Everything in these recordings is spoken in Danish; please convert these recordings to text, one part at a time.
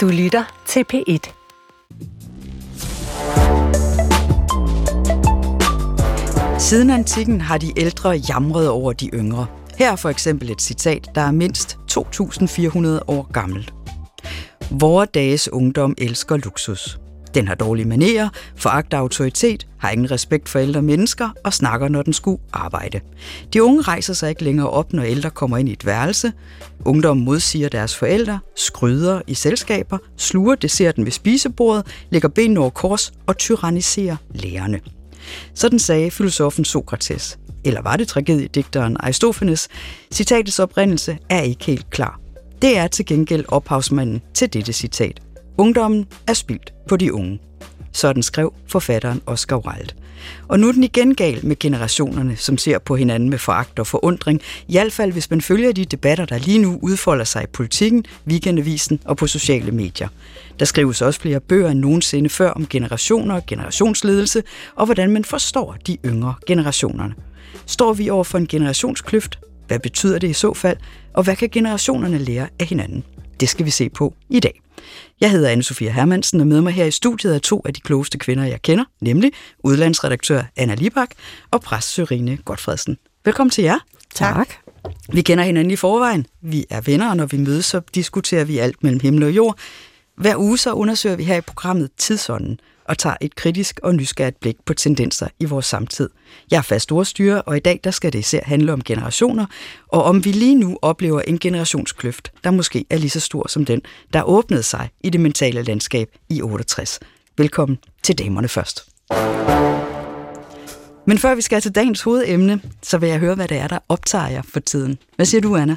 Du lytter til P1. Siden antikken har de ældre jamret over de yngre. Her er for eksempel et citat, der er mindst 2.400 år gammelt. Vore dages ungdom elsker luksus. Den har dårlige manerer, foragter autoritet, har ingen respekt for ældre mennesker og snakker, når den skulle arbejde. De unge rejser sig ikke længere op, når ældre kommer ind i et værelse. Ungdommen modsiger deres forældre, skryder i selskaber, sluger desserten ved spisebordet, lægger benene over kors og tyranniserer lærerne. Sådan sagde filosofen Sokrates. Eller var det tragediedigteren Aristofanes? Citatets oprindelse er ikke helt klar. Det er til gengæld ophavsmanden til dette citat. Ungdommen er spildt på de unge. Sådan skrev forfatteren Oscar Wilde. Og nu er den igen gal med generationerne, som ser på hinanden med foragt og forundring, i hvert fald hvis man følger de debatter, der lige nu udfolder sig i politikken, weekendavisen og på sociale medier. Der skrives også flere bøger end nogensinde før om generationer og generationsledelse, og hvordan man forstår de yngre generationerne. Står vi over for en generationskløft? Hvad betyder det i så fald? Og hvad kan generationerne lære af hinanden? Det skal vi se på i dag. Jeg hedder anne Sofia Hermansen, og med mig her i studiet er to af de klogeste kvinder, jeg kender, nemlig udlandsredaktør Anna Libak og præst Sørine Godfredsen. Velkommen til jer. Tak. Vi kender hinanden i forvejen. Vi er venner, og når vi mødes, så diskuterer vi alt mellem himmel og jord. Hver uge så undersøger vi her i programmet tidsånden og tager et kritisk og nysgerrigt blik på tendenser i vores samtid. Jeg er fast ordstyre, og i dag der skal det især handle om generationer, og om vi lige nu oplever en generationskløft, der måske er lige så stor som den, der åbnede sig i det mentale landskab i 68. Velkommen til Damerne Først. Men før vi skal til dagens hovedemne, så vil jeg høre, hvad det er, der optager jer for tiden. Hvad siger du, Anna?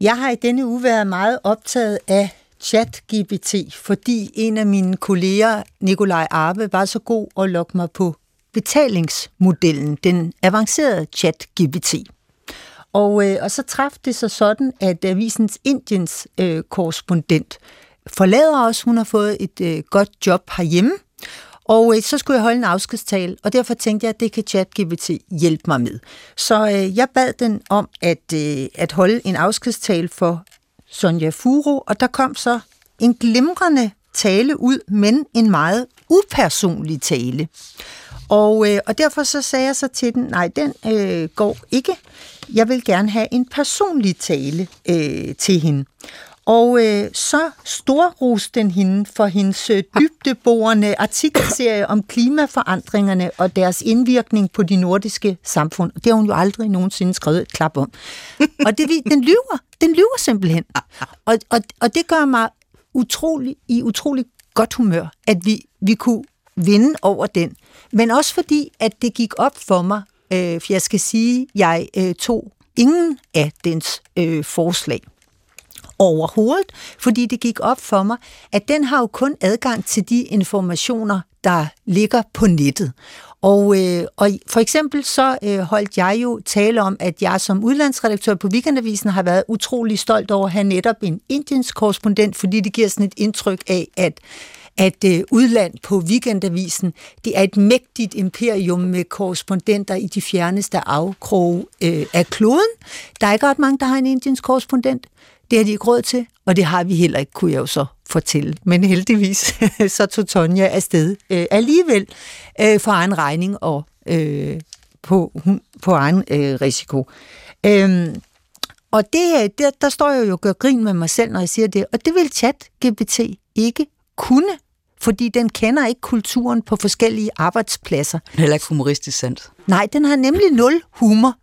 Jeg har i denne uge været meget optaget af ChatGPT, fordi en af mine kolleger, Nikolaj Arbe, var så god at lokke mig på betalingsmodellen, den avancerede ChatGPT. Og, øh, og så træffede det sig sådan, at avisens Indiens øh, korrespondent forlader os. Hun har fået et øh, godt job herhjemme, og øh, så skulle jeg holde en afskedstale, og derfor tænkte jeg, at det kan ChatGPT hjælpe mig med. Så øh, jeg bad den om at, øh, at holde en afskedstale for Sonja Furo, og der kom så en glimrende tale ud, men en meget upersonlig tale. Og, øh, og derfor så sagde jeg så til den, nej, den øh, går ikke. Jeg vil gerne have en personlig tale øh, til hende. Og øh, så storroste den hende for hendes øh, dybdeborende artikelserie om klimaforandringerne og deres indvirkning på de nordiske samfund. Det har hun jo aldrig nogensinde skrevet et klap om. Og det, den lyver. Den lyver simpelthen. Og, og, og det gør mig utrolig, i utrolig godt humør, at vi, vi kunne vinde over den. Men også fordi, at det gik op for mig, øh, for jeg skal sige, jeg øh, tog ingen af dens øh, forslag overhovedet, fordi det gik op for mig, at den har jo kun adgang til de informationer, der ligger på nettet. Og, øh, og for eksempel så øh, holdt jeg jo tale om, at jeg som udlandsredaktør på Weekendavisen har været utrolig stolt over at have netop en indiens korrespondent, fordi det giver sådan et indtryk af, at at øh, udland på Weekendavisen, det er et mægtigt imperium med korrespondenter i de fjerneste afkroge øh, af kloden. Der er ikke ret mange, der har en indiens korrespondent. Det har de ikke råd til, og det har vi heller ikke, kunne jeg jo så fortælle. Men heldigvis så tog Tonja afsted øh, alligevel øh, for egen regning og øh, på, på egen øh, risiko. Øhm, og det, der, der står jeg jo og gør grin med mig selv, når jeg siger det. Og det vil ChatGPT ikke kunne, fordi den kender ikke kulturen på forskellige arbejdspladser. Heller ikke humoristisk sandt. Nej, den har nemlig nul humor.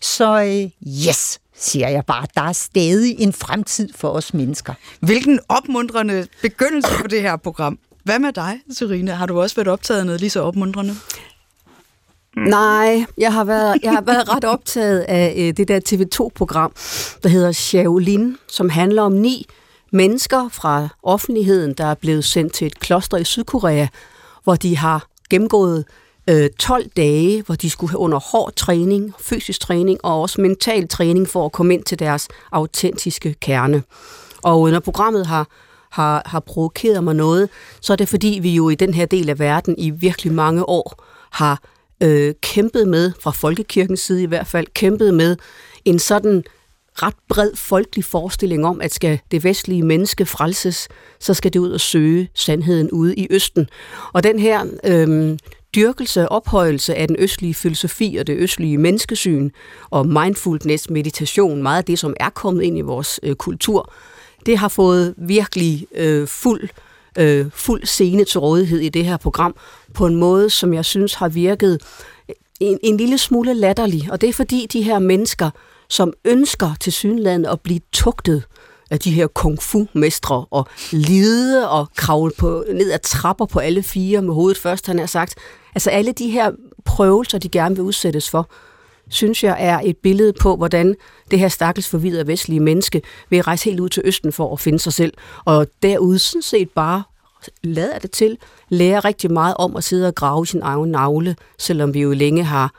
Så øh, yes, siger jeg bare, der er stadig en fremtid for os mennesker. Hvilken opmuntrende begyndelse på det her program. Hvad med dig, Serine? Har du også været optaget af noget lige så opmuntrende? Nej, jeg har været, jeg har været ret optaget af øh, det der TV2-program, der hedder Shaolin, som handler om ni mennesker fra offentligheden, der er blevet sendt til et kloster i Sydkorea, hvor de har gennemgået øh, 12 dage, hvor de skulle have under hård træning, fysisk træning og også mental træning for at komme ind til deres autentiske kerne. Og øh, når programmet har, har, har provokeret mig noget, så er det fordi, vi jo i den her del af verden i virkelig mange år har øh, kæmpet med, fra folkekirkens side i hvert fald, kæmpet med en sådan ret bred folkelig forestilling om, at skal det vestlige menneske frelses, så skal det ud og søge sandheden ude i Østen. Og den her øh, dyrkelse og ophøjelse af den østlige filosofi og det østlige menneskesyn og mindfulness, meditation, meget af det, som er kommet ind i vores øh, kultur, det har fået virkelig øh, fuld, øh, fuld scene til rådighed i det her program på en måde, som jeg synes har virket øh, en, en lille smule latterlig. Og det er fordi de her mennesker, som ønsker til synlandet at blive tugtet af de her kung fu-mestre og lide og kravle på, ned ad trapper på alle fire med hovedet først, han har sagt. Altså alle de her prøvelser, de gerne vil udsættes for, synes jeg er et billede på, hvordan det her stakkels forvidrede vestlige menneske vil rejse helt ud til Østen for at finde sig selv, og derude sådan set bare lader det til, lære rigtig meget om at sidde og grave sin egen navle, selvom vi jo længe har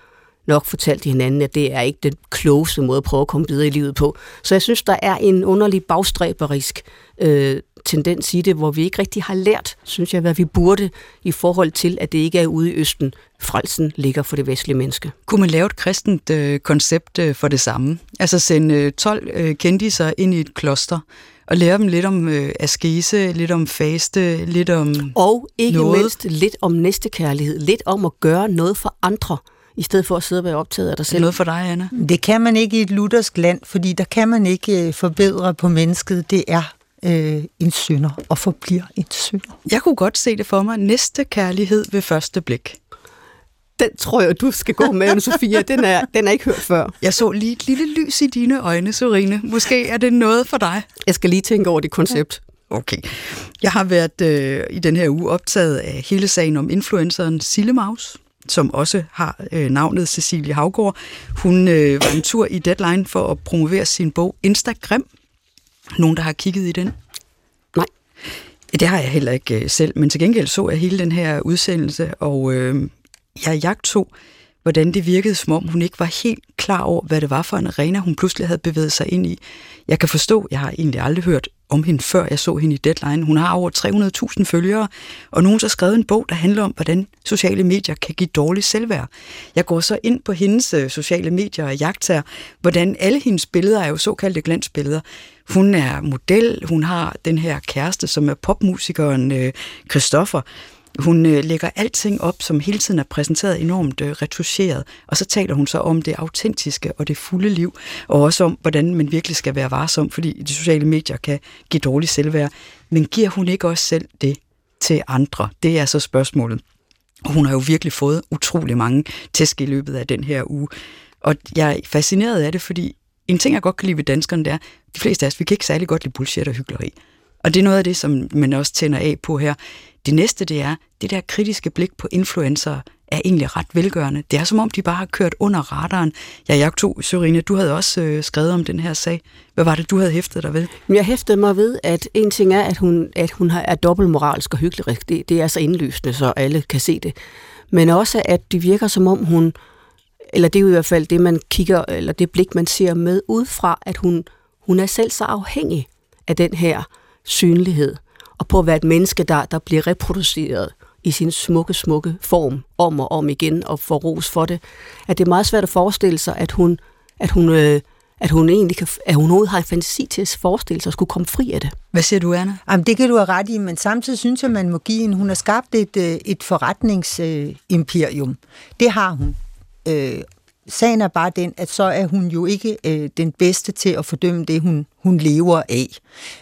nok fortalt hinanden, at det er ikke den klogeste måde at prøve at komme videre i livet på. Så jeg synes, der er en underlig bagstræberisk øh, tendens i det, hvor vi ikke rigtig har lært, synes jeg, hvad vi burde i forhold til, at det ikke er ude i Østen, frelsen ligger for det vestlige menneske. Kunne man lave et kristent øh, koncept øh, for det samme? Altså sende øh, 12 øh, kendiser ind i et kloster, og lære dem lidt om øh, askese, lidt om faste, lidt om Og ikke noget. mindst lidt om næstekærlighed, lidt om at gøre noget for andre, i stedet for at sidde og være optaget af dig Er det selv. noget for dig, Anna? Det kan man ikke i et luthersk land, fordi der kan man ikke øh, forbedre på mennesket. Det er øh, en synder og forbliver en synder. Jeg kunne godt se det for mig. Næste kærlighed ved første blik. Den tror jeg, du skal gå med, Sofia. Den er, den er ikke hørt før. Jeg så lige et lille lys i dine øjne, Sorine. Måske er det noget for dig. Jeg skal lige tænke over det koncept. Okay. Jeg har været øh, i den her uge optaget af hele sagen om influenceren Sille Maus, som også har øh, navnet Cecilie Havgård. Hun øh, var en tur i Deadline for at promovere sin bog Instagram. Nogen, der har kigget i den? Nej. Det har jeg heller ikke øh, selv, men til gengæld så jeg hele den her udsendelse, og øh, jeg jagtog, hvordan det virkede, som om hun ikke var helt klar over, hvad det var for en arena, hun pludselig havde bevæget sig ind i. Jeg kan forstå, jeg har egentlig aldrig hørt om hende, før jeg så hende i Deadline. Hun har over 300.000 følgere, og nogen har skrevet en bog, der handler om, hvordan sociale medier kan give dårlig selvværd. Jeg går så ind på hendes øh, sociale medier og jagter, hvordan alle hendes billeder er jo såkaldte glansbilleder. Hun er model, hun har den her kæreste, som er popmusikeren øh, hun øh, lægger alting op, som hele tiden er præsenteret enormt øh, retuscheret, og så taler hun så om det autentiske og det fulde liv, og også om, hvordan man virkelig skal være varsom, fordi de sociale medier kan give dårlig selvværd. Men giver hun ikke også selv det til andre? Det er så spørgsmålet. Og hun har jo virkelig fået utrolig mange tæsk i løbet af den her uge. Og jeg er fascineret af det, fordi en ting, jeg godt kan lide ved danskerne, det er, de fleste af os, vi kan ikke særlig godt lide bullshit og hyggeleri. Og det er noget af det, som man også tænder af på her. Det næste, det er, det der kritiske blik på influencer er egentlig ret velgørende. Det er som om, de bare har kørt under radaren. Ja, jeg tog, Sørine, du havde også øh, skrevet om den her sag. Hvad var det, du havde hæftet dig ved? Men jeg hæftede mig ved, at en ting er, at hun, at hun har- er dobbeltmoralsk og hyggelig. Det, det er så indlysende, så alle kan se det. Men også, at det virker som om hun, eller det er jo i hvert fald det, man kigger, eller det blik, man ser med udefra, at hun, hun er selv så afhængig af den her synlighed, og på at være et menneske, der, der bliver reproduceret i sin smukke, smukke form, om og om igen, og får ros for det, at det er meget svært at forestille sig, at hun, at hun, øh, at hun egentlig kan, at hun overhovedet har en fantasi til at forestille sig at skulle komme fri af det. Hvad siger du, Anna? Jamen, det kan du have ret i, men samtidig synes jeg, man må give hende, hun har skabt et, øh, et forretningsimperium. Det har hun. Øh, sagen er bare den, at så er hun jo ikke øh, den bedste til at fordømme det, hun, hun lever af.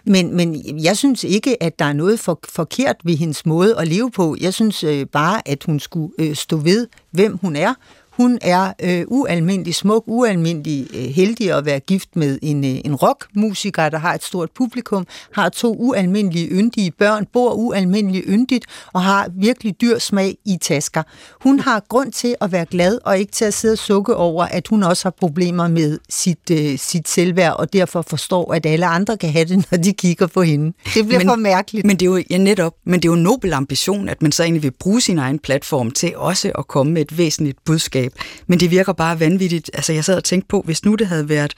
Men, men jeg synes ikke, at der er noget for, forkert ved hendes måde at leve på. Jeg synes øh, bare, at hun skulle øh, stå ved, hvem hun er. Hun er øh, ualmindelig smuk, ualmindelig øh, heldig at være gift med en, øh, en rockmusiker, der har et stort publikum, har to ualmindelige yndige børn, bor ualmindelig yndigt og har virkelig dyr smag i tasker. Hun har grund til at være glad og ikke til at sidde og sukke over, at hun også har problemer med sit, øh, sit selvværd og derfor forstår, at alle andre kan have det, når de kigger på hende. Det bliver Men- for mærkeligt. Men det er jo ja, netop, men det er jo en nobel ambition, at man så egentlig vil bruge sin egen platform til også at komme med et væsentligt budskab. Men det virker bare vanvittigt. Altså jeg sad og tænkte på, hvis nu det havde været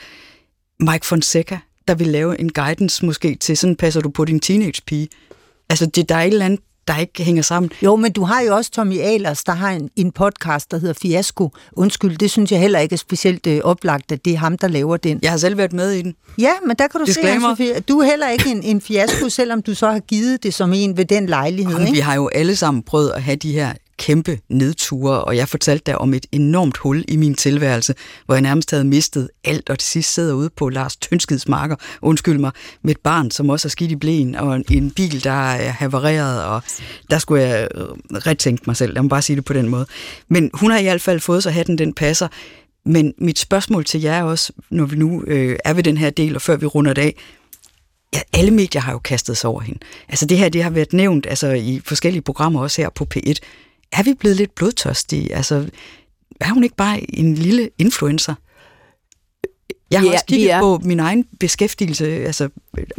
Mike Fonseca, der ville lave en guidance måske til, sådan passer du på din teenage-pige. Altså det, der er et eller andet, der ikke hænger sammen. Jo, men du har jo også Tommy Ahlers, der har en, en podcast, der hedder Fiasko. Undskyld, det synes jeg heller ikke er specielt øh, oplagt, at det er ham, der laver den. Jeg har selv været med i den. Ja, men der kan du Disclaimer. se, Anne-Sophie, du er heller ikke en, en fiasko, selvom du så har givet det som en ved den lejlighed. Jamen, Ikke? vi har jo alle sammen prøvet at have de her kæmpe nedture, og jeg fortalte der om et enormt hul i min tilværelse, hvor jeg nærmest havde mistet alt, og til sidst sidder ude på Lars Tønskids marker, undskyld mig, med et barn, som også er skidt i blæen, og en, bil, der er havareret, og der skulle jeg øh, retænke mig selv, lad mig bare sige det på den måde. Men hun har i hvert fald fået så hatten, den passer, men mit spørgsmål til jer også, når vi nu øh, er ved den her del, og før vi runder det af, ja, alle medier har jo kastet sig over hende. Altså det her, det har været nævnt altså, i forskellige programmer, også her på P1. Er vi blevet lidt blodtørstige? Altså, er hun ikke bare en lille influencer? Jeg har er- også kigget er- på min egen beskæftigelse. Altså,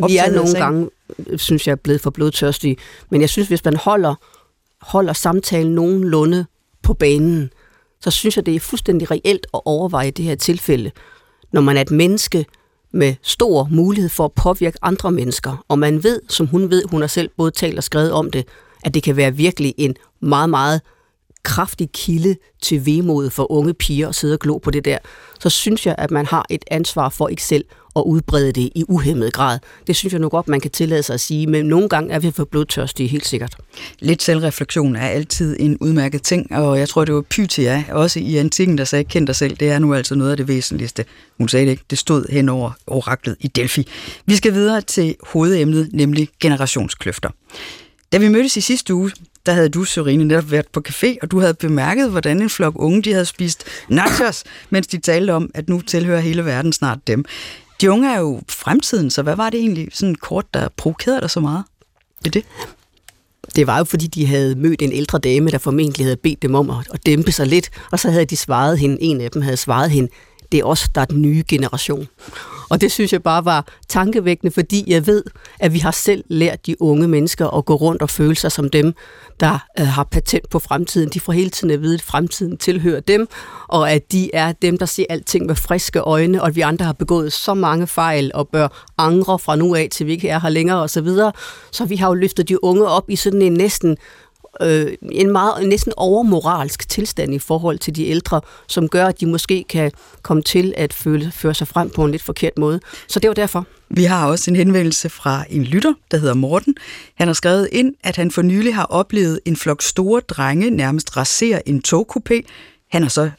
Vi er nogle sagen. gange, synes jeg, blevet for blodtørstige. Men jeg synes, hvis man holder, holder samtalen nogenlunde på banen, så synes jeg, det er fuldstændig reelt at overveje det her tilfælde, når man er et menneske med stor mulighed for at påvirke andre mennesker, og man ved, som hun ved, hun har selv både talt og skrevet om det, at det kan være virkelig en meget, meget kraftig kilde til vemod for unge piger at sidde og glo på det der, så synes jeg, at man har et ansvar for ikke selv at udbrede det i uhemmet grad. Det synes jeg nu godt, man kan tillade sig at sige, men nogle gange er vi for blodtørstige, helt sikkert. Lidt selvreflektion er altid en udmærket ting, og jeg tror, det var Pythia, også i antikken, der sagde, kend dig selv, det er nu altså noget af det væsentligste. Hun sagde det ikke, det stod hen over oraklet i Delphi. Vi skal videre til hovedemnet, nemlig generationskløfter. Da vi mødtes i sidste uge, der havde du, Sørine, netop været på café, og du havde bemærket, hvordan en flok unge de havde spist nachos, mens de talte om, at nu tilhører hele verden snart dem. De unge er jo fremtiden, så hvad var det egentlig sådan kort, der provokerede dig så meget ved det? Det var jo, fordi de havde mødt en ældre dame, der formentlig havde bedt dem om at, at dæmpe sig lidt, og så havde de svaret hende, en af dem havde svaret hende, det er os, der er den nye generation. Og det synes jeg bare var tankevækkende, fordi jeg ved, at vi har selv lært de unge mennesker at gå rundt og føle sig som dem, der øh, har patent på fremtiden. De får hele tiden at vide, at fremtiden tilhører dem, og at de er dem, der ser alting med friske øjne, og at vi andre har begået så mange fejl og bør angre fra nu af, til vi ikke er her længere osv. Så, videre. så vi har jo løftet de unge op i sådan en næsten øh, en meget næsten overmoralsk tilstand i forhold til de ældre, som gør, at de måske kan komme til at føle, føre sig frem på en lidt forkert måde. Så det var derfor. Vi har også en henvendelse fra en lytter, der hedder Morten. Han har skrevet ind, at han for nylig har oplevet en flok store drenge nærmest rasere en togkupé. Han har så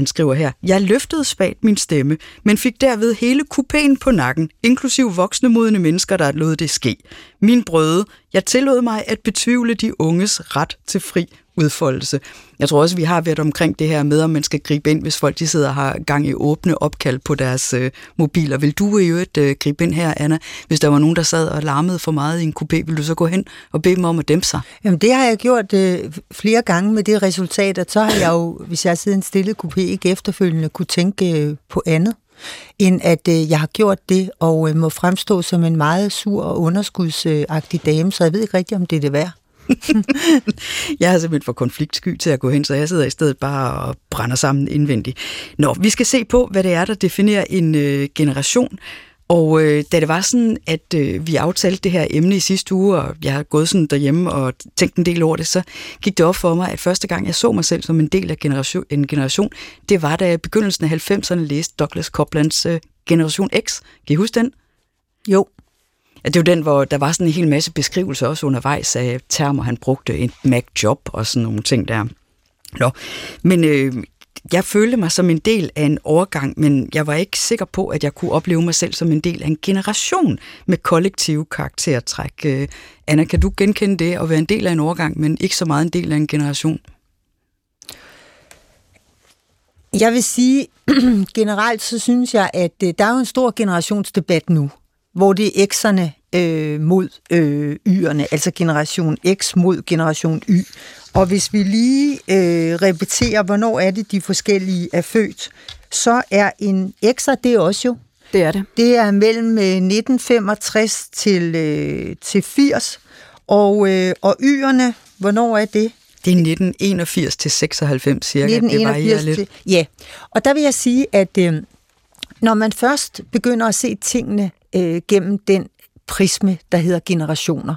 han skriver her, jeg løftede spagt min stemme, men fik derved hele kupéen på nakken, inklusiv voksne modne mennesker, der lod det ske. Min brøde, jeg tillod mig at betvivle de unges ret til fri udfoldelse. Jeg tror også, vi har været omkring det her med, om man skal gribe ind, hvis folk de sidder og har gang i åbne opkald på deres øh, mobiler. Vil du i øvrigt øh, gribe ind her, Anna? Hvis der var nogen, der sad og larmede for meget i en kupé, vil du så gå hen og bede dem om at dæmpe sig? Jamen det har jeg gjort øh, flere gange med det resultat, at så har jeg jo, hvis jeg sidder i en stille kupé, ikke efterfølgende kunne tænke øh, på andet end at øh, jeg har gjort det, og øh, må fremstå som en meget sur og underskudsagtig dame, så jeg ved ikke rigtigt, om det er det værd. jeg er simpelthen for konfliktsky til at gå hen, så jeg sidder i stedet bare og brænder sammen indvendigt. Nå, vi skal se på, hvad det er, der definerer en øh, generation. Og øh, da det var sådan, at øh, vi aftalte det her emne i sidste uge, og jeg har gået sådan derhjemme og tænkt en del over det, så gik det op for mig, at første gang jeg så mig selv som en del af generation, en generation, det var da jeg i begyndelsen af 90'erne læste Douglas Coplands øh, Generation X. Kan I huske den? Jo. Ja, det er jo den, hvor der var sådan en hel masse beskrivelser også undervejs af termer, han brugte, en Mac-job og sådan nogle ting der. Nå, men øh, jeg følte mig som en del af en overgang, men jeg var ikke sikker på, at jeg kunne opleve mig selv som en del af en generation med kollektive karaktertræk. Øh, Anna, kan du genkende det at være en del af en overgang, men ikke så meget en del af en generation? Jeg vil sige, generelt så synes jeg, at øh, der er jo en stor generationsdebat nu, hvor det er X'erne øh, mod øh, Y'erne, altså generation X mod generation Y. Og hvis vi lige øh, repeterer, hvornår er det, de forskellige er født, så er en X'er, det også jo. Det er det. Det er mellem øh, 1965 til, øh, til 80, og, øh, og Y'erne, hvornår er det? Det er 1981 til 96 cirka. 1981 det var til, ja, og der vil jeg sige, at øh, når man først begynder at se tingene øh, gennem den prisme, der hedder generationer,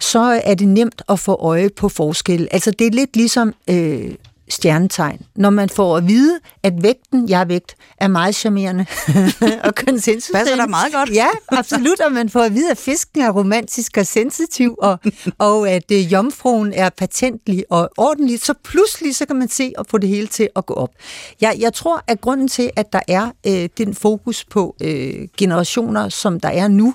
så er det nemt at få øje på forskel. Altså det er lidt ligesom øh, stjernetegn. Når man får at vide, at vægten, jeg er vægt, er meget charmerende og konsensus. Passer der meget godt. Ja, absolut. Og man får at vide, at fisken er romantisk og sensitiv, og, og at øh, jomfruen er patentlig og ordentlig. Så pludselig så kan man se og få det hele til at gå op. Jeg, jeg tror, at grunden til, at der er øh, den fokus på øh, generationer, som der er nu,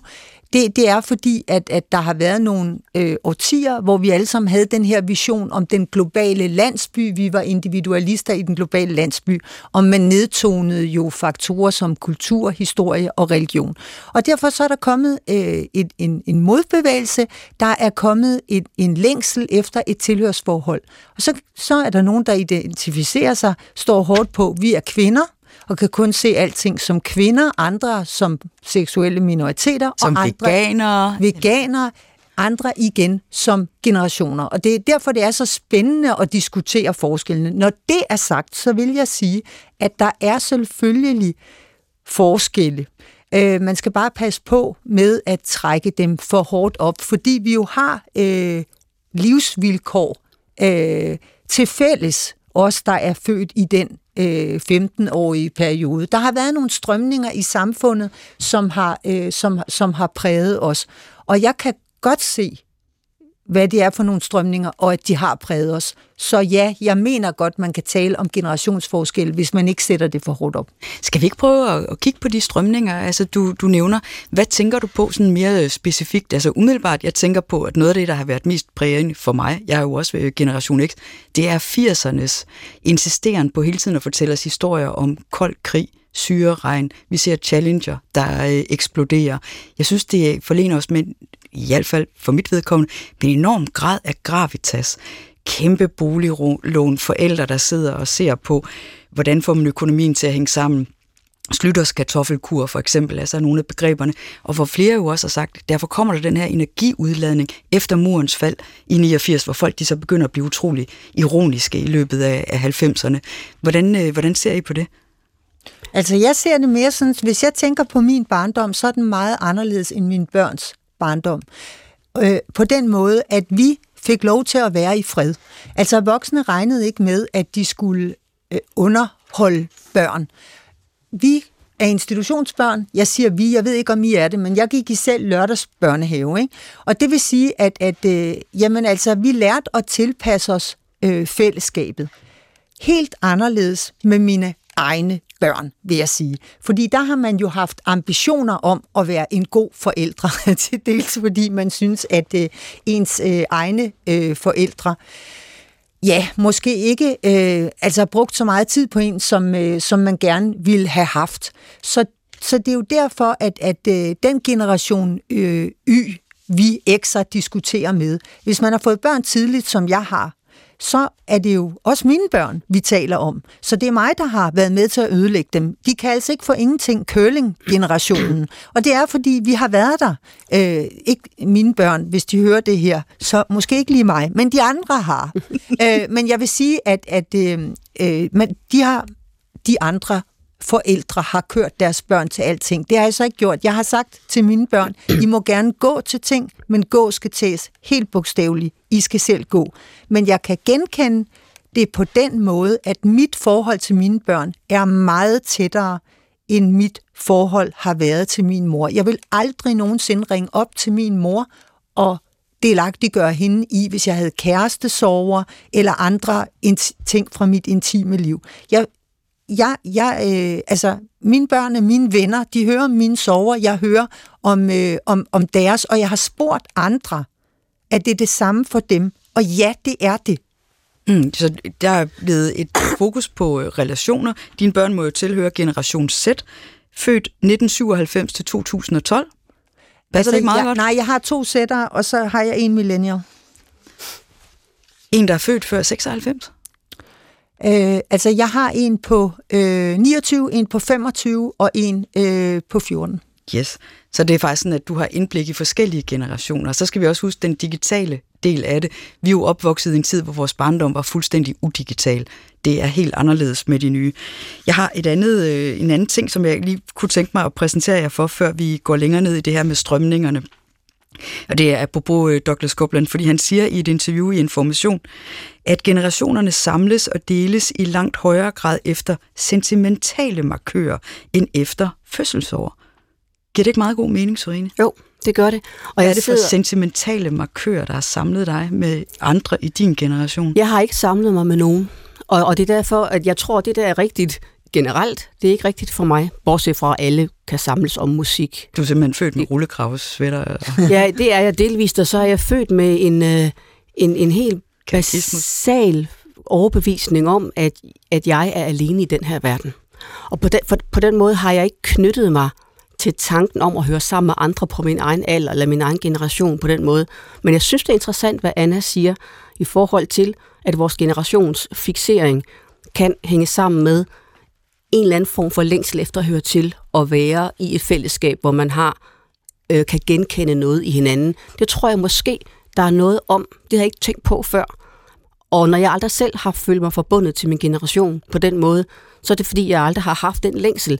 det, det er fordi, at, at der har været nogle øh, årtier, hvor vi alle sammen havde den her vision om den globale landsby. Vi var individualister i den globale landsby, og man nedtonede jo faktorer som kultur, historie og religion. Og derfor så er der kommet øh, et, en, en modbevægelse, der er kommet et, en længsel efter et tilhørsforhold. Og så, så er der nogen, der identificerer sig, står hårdt på, vi er kvinder, og kan kun se alting som kvinder, andre som seksuelle minoriteter. Som og andre, veganere. Veganere, andre igen som generationer. Og det er derfor, det er så spændende at diskutere forskellene. Når det er sagt, så vil jeg sige, at der er selvfølgelig forskelle. Øh, man skal bare passe på med at trække dem for hårdt op, fordi vi jo har øh, livsvilkår øh, til fælles, os der er født i den øh, 15-årige periode. Der har været nogle strømninger i samfundet, som har, øh, som, som har præget os. Og jeg kan godt se, hvad det er for nogle strømninger, og at de har præget os. Så ja, jeg mener godt, man kan tale om generationsforskel, hvis man ikke sætter det for hårdt op. Skal vi ikke prøve at, at kigge på de strømninger, altså du, du nævner? Hvad tænker du på sådan mere øh, specifikt? Altså umiddelbart, jeg tænker på, at noget af det, der har været mest prægende for mig, jeg er jo også ved Generation X, det er 80'ernes insisteren på hele tiden at fortælle os historier om kold krig, syreregn. Vi ser Challenger, der øh, eksploderer. Jeg synes, det forlener os med, i hvert fald for mit vedkommende, en enorm grad af gravitas. Kæmpe boliglån, forældre, der sidder og ser på, hvordan får man økonomien til at hænge sammen. Slytters kartoffelkur for eksempel, altså nogle af begreberne, og hvor flere jo også har sagt, derfor kommer der den her energiudladning efter murens fald i 89, hvor folk de så begynder at blive utrolig ironiske i løbet af, af 90'erne. Hvordan, øh, hvordan ser I på det? Altså jeg ser det mere sådan, hvis jeg tænker på min barndom, så er den meget anderledes end min børns barndom. Øh, på den måde, at vi fik lov til at være i fred. Altså voksne regnede ikke med, at de skulle øh, underholde børn. Vi er institutionsbørn. Jeg siger vi, jeg ved ikke om I er det, men jeg gik i selv lørdagsbørnehave. Ikke? Og det vil sige, at, at øh, jamen, altså, vi lærte at tilpasse os øh, fællesskabet. Helt anderledes med mine egne børn, vil jeg sige. Fordi der har man jo haft ambitioner om at være en god forældre, til dels fordi man synes, at øh, ens øh, egne øh, forældre ja, måske ikke øh, altså brugt så meget tid på en, som, øh, som man gerne ville have haft. Så, så det er jo derfor, at, at øh, den generation øh, Y, vi X'er diskuterer med, hvis man har fået børn tidligt, som jeg har, så er det jo også mine børn, vi taler om. Så det er mig, der har været med til at ødelægge dem. De kan altså ikke få ingenting curling-generationen. Og det er, fordi vi har været der. Øh, ikke mine børn, hvis de hører det her, så måske ikke lige mig, men de andre har. øh, men jeg vil sige, at, at øh, øh, men de har de andre forældre har kørt deres børn til alting. Det har jeg så ikke gjort. Jeg har sagt til mine børn, I må gerne gå til ting, men gå skal tages helt bogstaveligt. I skal selv gå. Men jeg kan genkende det på den måde, at mit forhold til mine børn er meget tættere, end mit forhold har været til min mor. Jeg vil aldrig nogensinde ringe op til min mor og delagtiggøre hende i, hvis jeg havde kærestesover eller andre ting fra mit intime liv. Jeg, jeg, jeg øh, altså, mine børn er mine venner, de hører om mine sover, jeg hører om, øh, om, om deres, og jeg har spurgt andre, at det er det samme for dem. Og ja, det er det. Mm, så der er blevet et fokus på øh, relationer. Dine børn må jo tilhøre generation Z, født 1997 til 2012. Passer altså, det ikke meget jeg, godt? Nej, jeg har to sætter, og så har jeg en millennial. En, der er født før 96? Øh, altså, jeg har en på øh, 29, en på 25 og en øh, på 14. Yes. Så det er faktisk sådan, at du har indblik i forskellige generationer. Så skal vi også huske den digitale del af det. Vi er jo opvokset i en tid, hvor vores barndom var fuldstændig udigital. Det er helt anderledes med de nye. Jeg har et andet, øh, en anden ting, som jeg lige kunne tænke mig at præsentere jer for, før vi går længere ned i det her med strømningerne. Og det er apropos øh, Douglas Copeland, fordi han siger i et interview i Information, at generationerne samles og deles i langt højere grad efter sentimentale markører end efter fødselsår. Giver det ikke meget god mening, Sorine? Jo, det gør det. Og Hvad er det for sidder... sentimentale markører, der har samlet dig med andre i din generation? Jeg har ikke samlet mig med nogen. Og, og det er derfor, at jeg tror, at det der er rigtigt generelt. Det er ikke rigtigt for mig, bortset fra, at alle kan samles om musik. Du er simpelthen født med rullekravs sweater? ja, det er jeg delvist, og så er jeg født med en, øh, en, en helt basal overbevisning om, at, at jeg er alene i den her verden. Og på den, for, på den måde har jeg ikke knyttet mig til tanken om at høre sammen med andre på min egen alder eller min egen generation på den måde. Men jeg synes, det er interessant, hvad Anna siger i forhold til, at vores generations fixering kan hænge sammen med en eller anden form for længsel efter at høre til og være i et fællesskab, hvor man har øh, kan genkende noget i hinanden. Det tror jeg måske, der er noget om. Det har jeg ikke tænkt på før. Og når jeg aldrig selv har følt mig forbundet til min generation på den måde, så er det fordi, jeg aldrig har haft den længsel.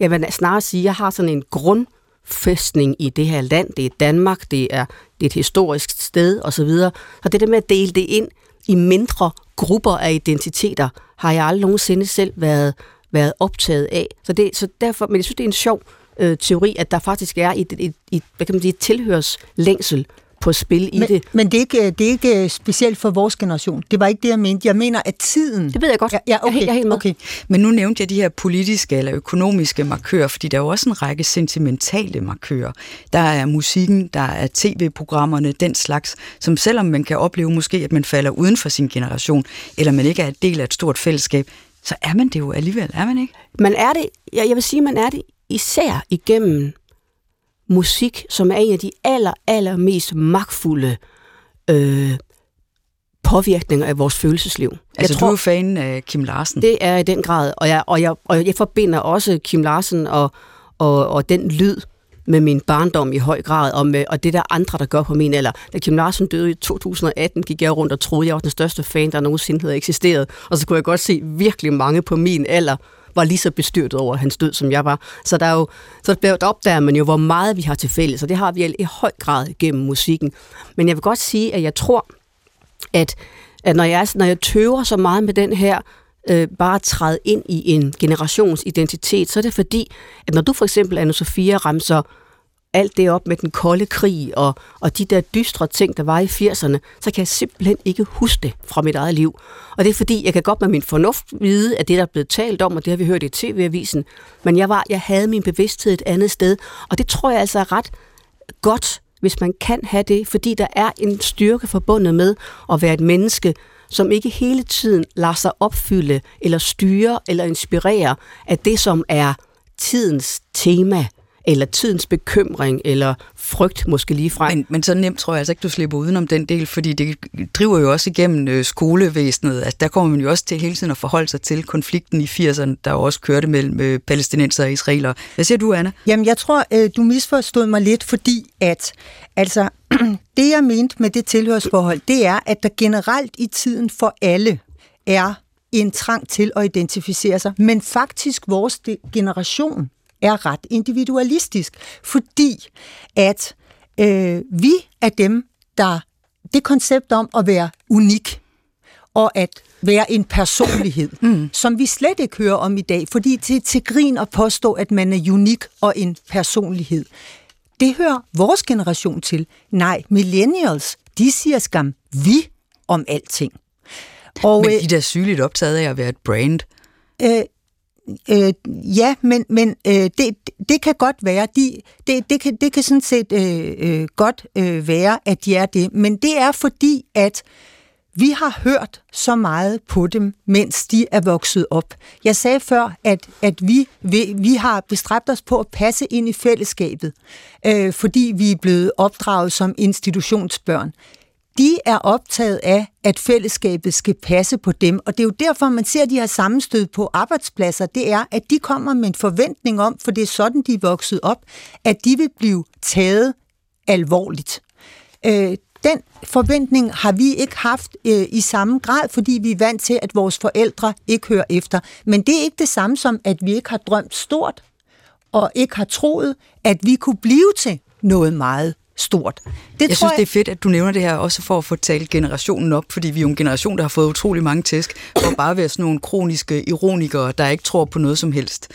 Jeg vil snarere sige, at jeg har sådan en grundfæstning i det her land. Det er Danmark, det er, det er et historisk sted osv. Så, så det der med at dele det ind i mindre grupper af identiteter, har jeg aldrig nogensinde selv været, været optaget af. Så, det, så derfor, men jeg synes, det er en sjov øh, teori, at der faktisk er et, et, et, hvad kan man sige, et tilhørslængsel på spil i men, det. Men det er, ikke, det er ikke specielt for vores generation. Det var ikke det, jeg mente. Jeg mener, at tiden... Det ved jeg godt. Ja, ja okay, jeg, er helt med. Okay. Men nu nævnte jeg de her politiske eller økonomiske markører, fordi der er jo også en række sentimentale markører. Der er musikken, der er tv-programmerne, den slags, som selvom man kan opleve måske, at man falder uden for sin generation, eller man ikke er en del af et stort fællesskab, så er man det jo alligevel, er man ikke? Man er det, jeg vil sige, man er det især igennem musik, som er en af de aller, aller mest magtfulde øh, påvirkninger af vores følelsesliv. Altså, jeg tror, du er fan af Kim Larsen? Det er i den grad, og jeg, og jeg, og jeg forbinder også Kim Larsen og, og, og den lyd med min barndom i høj grad, og, med, og det der andre, der gør på min alder. Da Kim Larsen døde i 2018, gik jeg rundt og troede, jeg var den største fan, der nogensinde havde eksisteret. Og så kunne jeg godt se virkelig mange på min alder, var lige så bestyrtet over hans død, som jeg var. Så der er jo, så der opdager man jo, hvor meget vi har til fælles, og det har vi i høj grad gennem musikken. Men jeg vil godt sige, at jeg tror, at, at når, jeg, når jeg tøver så meget med den her øh, bare træde ind i en generations identitet, så er det fordi, at når du for eksempel, anne Sofia, ramser alt det op med den kolde krig og, og de der dystre ting, der var i 80'erne, så kan jeg simpelthen ikke huske det fra mit eget liv. Og det er fordi, jeg kan godt med min fornuft vide, at det der er blevet talt om, og det har vi hørt i tv-avisen, men jeg, var, jeg havde min bevidsthed et andet sted, og det tror jeg altså er ret godt, hvis man kan have det, fordi der er en styrke forbundet med at være et menneske, som ikke hele tiden lader sig opfylde, eller styre, eller inspirere af det, som er tidens tema eller tidens bekymring, eller frygt måske lige fra. Men, men så nemt tror jeg altså ikke, du slipper udenom den del, fordi det driver jo også igennem øh, skolevæsenet. Altså, der kommer man jo også til hele tiden at forholde sig til konflikten i 80'erne, der jo også kørte mellem øh, palæstinenser og israeler. Hvad siger du, Anna? Jamen, jeg tror, øh, du misforstod mig lidt, fordi at altså, det, jeg mente med det tilhørsforhold, det er, at der generelt i tiden for alle er en trang til at identificere sig, men faktisk vores generation er ret individualistisk, fordi at øh, vi er dem, der det koncept om at være unik og at være en personlighed, mm. som vi slet ikke hører om i dag, fordi det til grin at påstå, at man er unik og en personlighed. Det hører vores generation til. Nej, millennials, de siger skam vi om alting. Og, Men de er da sygeligt optaget af at være et brand. Øh, Øh, ja, men, men øh, det, det kan godt være, de, det, det, kan, det kan sådan set øh, øh, godt øh, være, at de er det, men det er fordi, at vi har hørt så meget på dem, mens de er vokset op. Jeg sagde før, at, at vi, vi, vi har bestræbt os på at passe ind i fællesskabet, øh, fordi vi er blevet opdraget som institutionsbørn de er optaget af, at fællesskabet skal passe på dem. Og det er jo derfor, man ser de her sammenstød på arbejdspladser. Det er, at de kommer med en forventning om, for det er sådan, de er vokset op, at de vil blive taget alvorligt. Øh, den forventning har vi ikke haft øh, i samme grad, fordi vi er vant til, at vores forældre ikke hører efter. Men det er ikke det samme som, at vi ikke har drømt stort, og ikke har troet, at vi kunne blive til noget meget stort. Det jeg synes, jeg... det er fedt, at du nævner det her, også for at få talt generationen op, fordi vi er jo en generation, der har fået utrolig mange tæsk, og bare være sådan nogle kroniske ironikere, der ikke tror på noget som helst.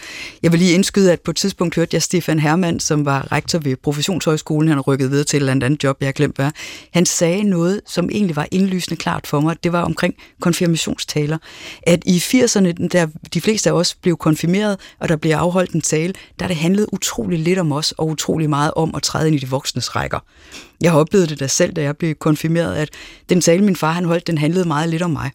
Jeg vil lige indskyde, at på et tidspunkt hørte jeg Stefan Hermann, som var rektor ved Professionshøjskolen, han rykkede videre til et eller andet job, jeg har glemt hvad. Han sagde noget, som egentlig var indlysende klart for mig, det var omkring konfirmationstaler. At i 80'erne, der de fleste af os blev konfirmeret, og der blev afholdt en tale, der det handlede utrolig lidt om os, og utrolig meget om at træde ind i de voksnes rækker. Jeg har oplevet det da selv, da jeg blev konfirmeret, at den tale, min far han holdt, den handlede meget lidt om mig.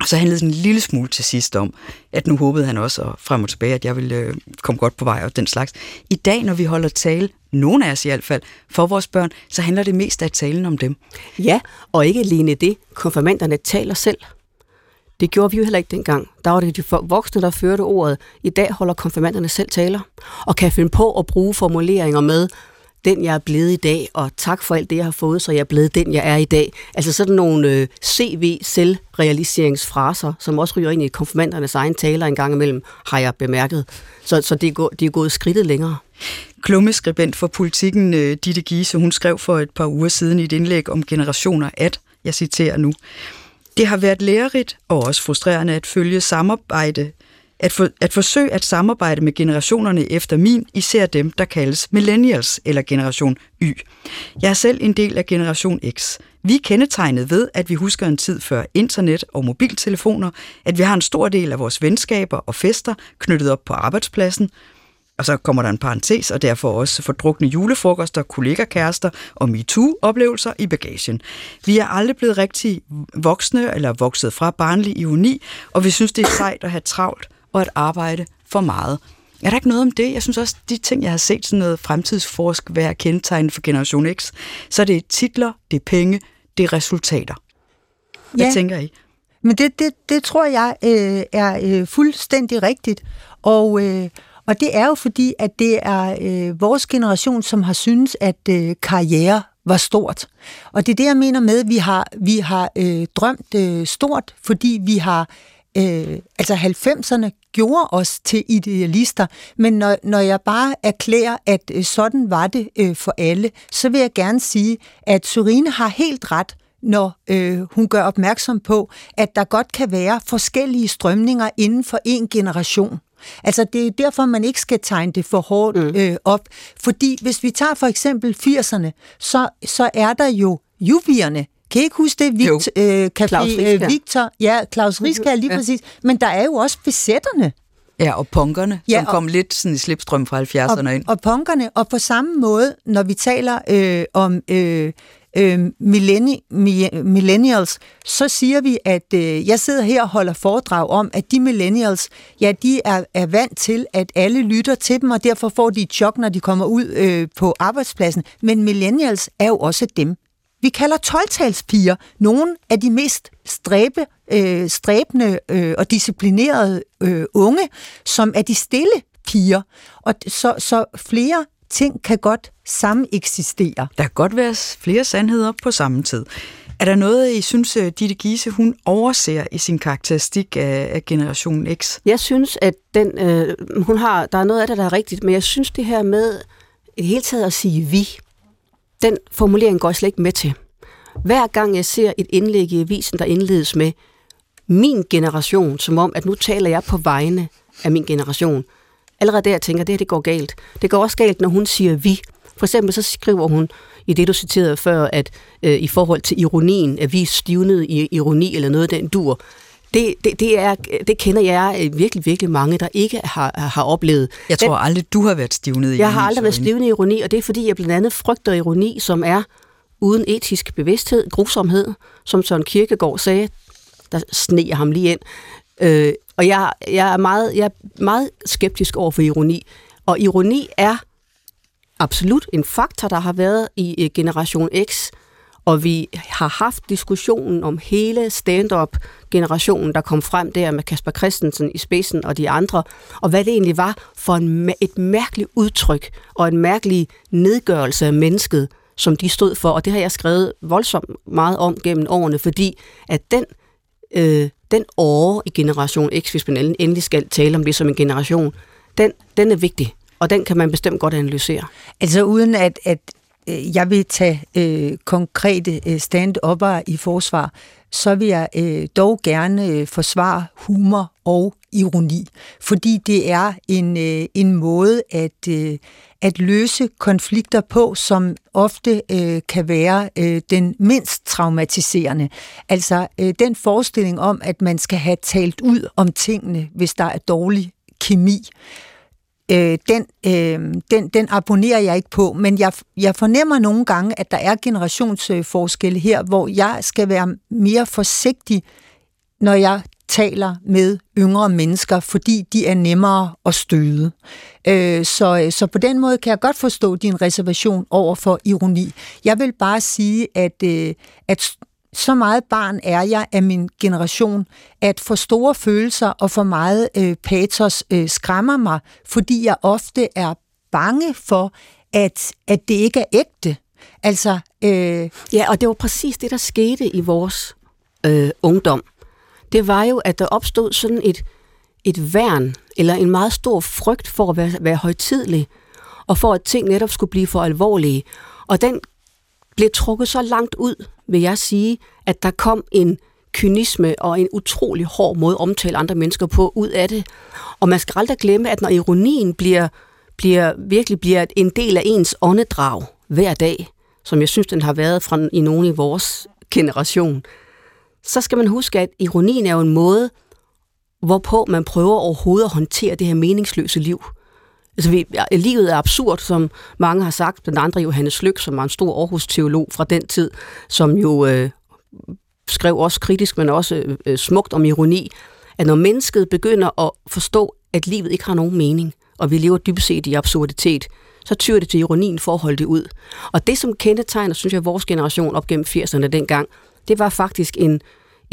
Og så handlede det en lille smule til sidst om, at nu håbede han også og frem og tilbage, at jeg ville øh, komme godt på vej og den slags. I dag, når vi holder tale, nogen af os i hvert fald, for vores børn, så handler det mest af talen om dem. Ja, og ikke alene det. Konfirmanderne taler selv. Det gjorde vi jo heller ikke dengang. Der var det de voksne, der førte ordet. I dag holder konfirmanderne selv taler, og kan finde på at bruge formuleringer med, den jeg er blevet i dag, og tak for alt det, jeg har fået, så jeg er blevet den, jeg er i dag. Altså sådan nogle øh, CV-selvrealiseringsfraser, som også ryger ind i konfirmandernes egen taler en gang imellem, har jeg bemærket. Så, så det, er gået, det er gået skridtet længere. Klummeskribent for politikken, øh, Ditte Giese, hun skrev for et par uger siden i et indlæg om generationer, at, jeg citerer nu, det har været lærerigt og også frustrerende at følge samarbejde at, for, at forsøge at samarbejde med generationerne efter min, især dem, der kaldes millennials eller generation Y. Jeg er selv en del af generation X. Vi er kendetegnet ved, at vi husker en tid før internet og mobiltelefoner, at vi har en stor del af vores venskaber og fester knyttet op på arbejdspladsen, og så kommer der en parentes, og derfor også fordrukne julefrokoster, kollegakærester og MeToo-oplevelser i bagagen. Vi er aldrig blevet rigtig voksne eller vokset fra barnlig ironi, og vi synes, det er sejt at have travlt og at arbejde for meget. Er der ikke noget om det? Jeg synes også, de ting, jeg har set sådan noget fremtidsforsk være kendetegnet for Generation X, så er det titler, det er penge, det er resultater. Hvad ja. tænker I? Men det, det, det tror jeg øh, er øh, fuldstændig rigtigt. Og, øh, og det er jo fordi, at det er øh, vores generation, som har synes, at øh, karriere var stort. Og det er det, jeg mener med, at vi har, vi har øh, drømt øh, stort, fordi vi har øh, altså 90'erne gjorde os til idealister, men når, når jeg bare erklærer, at øh, sådan var det øh, for alle, så vil jeg gerne sige, at Surine har helt ret, når øh, hun gør opmærksom på, at der godt kan være forskellige strømninger inden for en generation. Altså det er derfor, man ikke skal tegne det for hårdt mm. øh, op. Fordi hvis vi tager for eksempel 80'erne, så, så er der jo juvierne, kan I ikke huske det? Vict, øh, Café, Claus øh, Victor, ja, Claus Riska, lige ja. præcis. Men der er jo også besætterne. Ja, og punkerne, ja, som og, kom lidt sådan i slipstrøm fra 70'erne ind. Og punkerne, og på samme måde, når vi taler øh, om øh, øh, millennials, så siger vi, at øh, jeg sidder her og holder foredrag om, at de millennials, ja, de er, er vant til, at alle lytter til dem, og derfor får de et chok, når de kommer ud øh, på arbejdspladsen. Men millennials er jo også dem, vi kalder 12 nogle af de mest stræbe, øh, stræbende øh, og disciplinerede øh, unge, som er de stille piger. Og så, så flere ting kan godt sameksistere. Der kan godt være flere sandheder på samme tid. Er der noget, I synes, øh, Ditte Giese, hun overser i sin karakteristik af, af Generation X? Jeg synes, at den, øh, hun har, der er noget af det, der er rigtigt, men jeg synes det her med i det hele taget at sige vi, den formulering går jeg slet ikke med til. Hver gang jeg ser et indlæg i avisen, der indledes med min generation, som om, at nu taler jeg på vegne af min generation, allerede der tænker jeg, at det her det går galt. Det går også galt, når hun siger vi. For eksempel så skriver hun i det, du citerede før, at øh, i forhold til ironien, at vi er stivnet i ironi eller noget af den dur. Det, det, det, er, det kender jeg øh, virkelig, virkelig mange, der ikke har, har oplevet. Jeg tror den, aldrig, du har været stivnet i ironi. Jeg har aldrig været stivnet i ironi, og det er fordi, jeg blandt andet frygter ironi, som er uden etisk bevidsthed, grusomhed, som Søren Kierkegaard sagde, der sneer ham lige ind. Øh, og jeg, jeg, er meget, jeg er meget skeptisk over for ironi. Og ironi er absolut en faktor, der har været i Generation X, og vi har haft diskussionen om hele stand-up-generationen, der kom frem der med Kasper Christensen i spidsen og de andre, og hvad det egentlig var for en, et mærkeligt udtryk og en mærkelig nedgørelse af mennesket, som de stod for, og det har jeg skrevet voldsomt meget om gennem årene, fordi at den, øh, den åre i Generation X, hvis man endelig skal tale om det som en generation, den, den er vigtig, og den kan man bestemt godt analysere. Altså uden at, at Øh, jeg vil tage øh, konkrete øh, stand i forsvar, så vil jeg øh, dog gerne øh, forsvare humor og ironi, fordi det er en, øh, en måde at, øh, at løse konflikter på, som ofte øh, kan være øh, den mindst traumatiserende. Altså øh, den forestilling om, at man skal have talt ud om tingene, hvis der er dårlig kemi øh, den, øh, den, den abonnerer jeg ikke på, men jeg, jeg fornemmer nogle gange, at der er generationsforskelle her, hvor jeg skal være mere forsigtig, når jeg taler med yngre mennesker, fordi de er nemmere at støde. Øh, så, så på den måde kan jeg godt forstå din reservation over for ironi. Jeg vil bare sige, at, øh, at så meget barn er jeg af min generation, at for store følelser og for meget øh, patos øh, skræmmer mig, fordi jeg ofte er bange for, at, at det ikke er ægte. Altså, øh... Ja, og det var præcis det, der skete i vores øh, ungdom. Det var jo, at der opstod sådan et, et værn, eller en meget stor frygt for at være, være højtidlig, og for at ting netop skulle blive for alvorlige. Og den blev trukket så langt ud, vil jeg sige, at der kom en kynisme og en utrolig hård måde at omtale andre mennesker på ud af det. Og man skal aldrig glemme, at når ironien bliver, bliver, virkelig bliver en del af ens åndedrag hver dag, som jeg synes, den har været fra i nogen i vores generation, så skal man huske, at ironien er jo en måde, hvorpå man prøver overhovedet at håndtere det her meningsløse liv. Altså, vi, livet er absurd, som mange har sagt, blandt andre Johannes Lyk, som var en stor Aarhus-teolog fra den tid, som jo øh, skrev også kritisk, men også øh, smukt om ironi, at når mennesket begynder at forstå, at livet ikke har nogen mening, og vi lever dybest set i absurditet, så tyrer det til ironien for at holde det ud. Og det, som kendetegner, synes jeg, vores generation op gennem 80'erne dengang, det var faktisk en,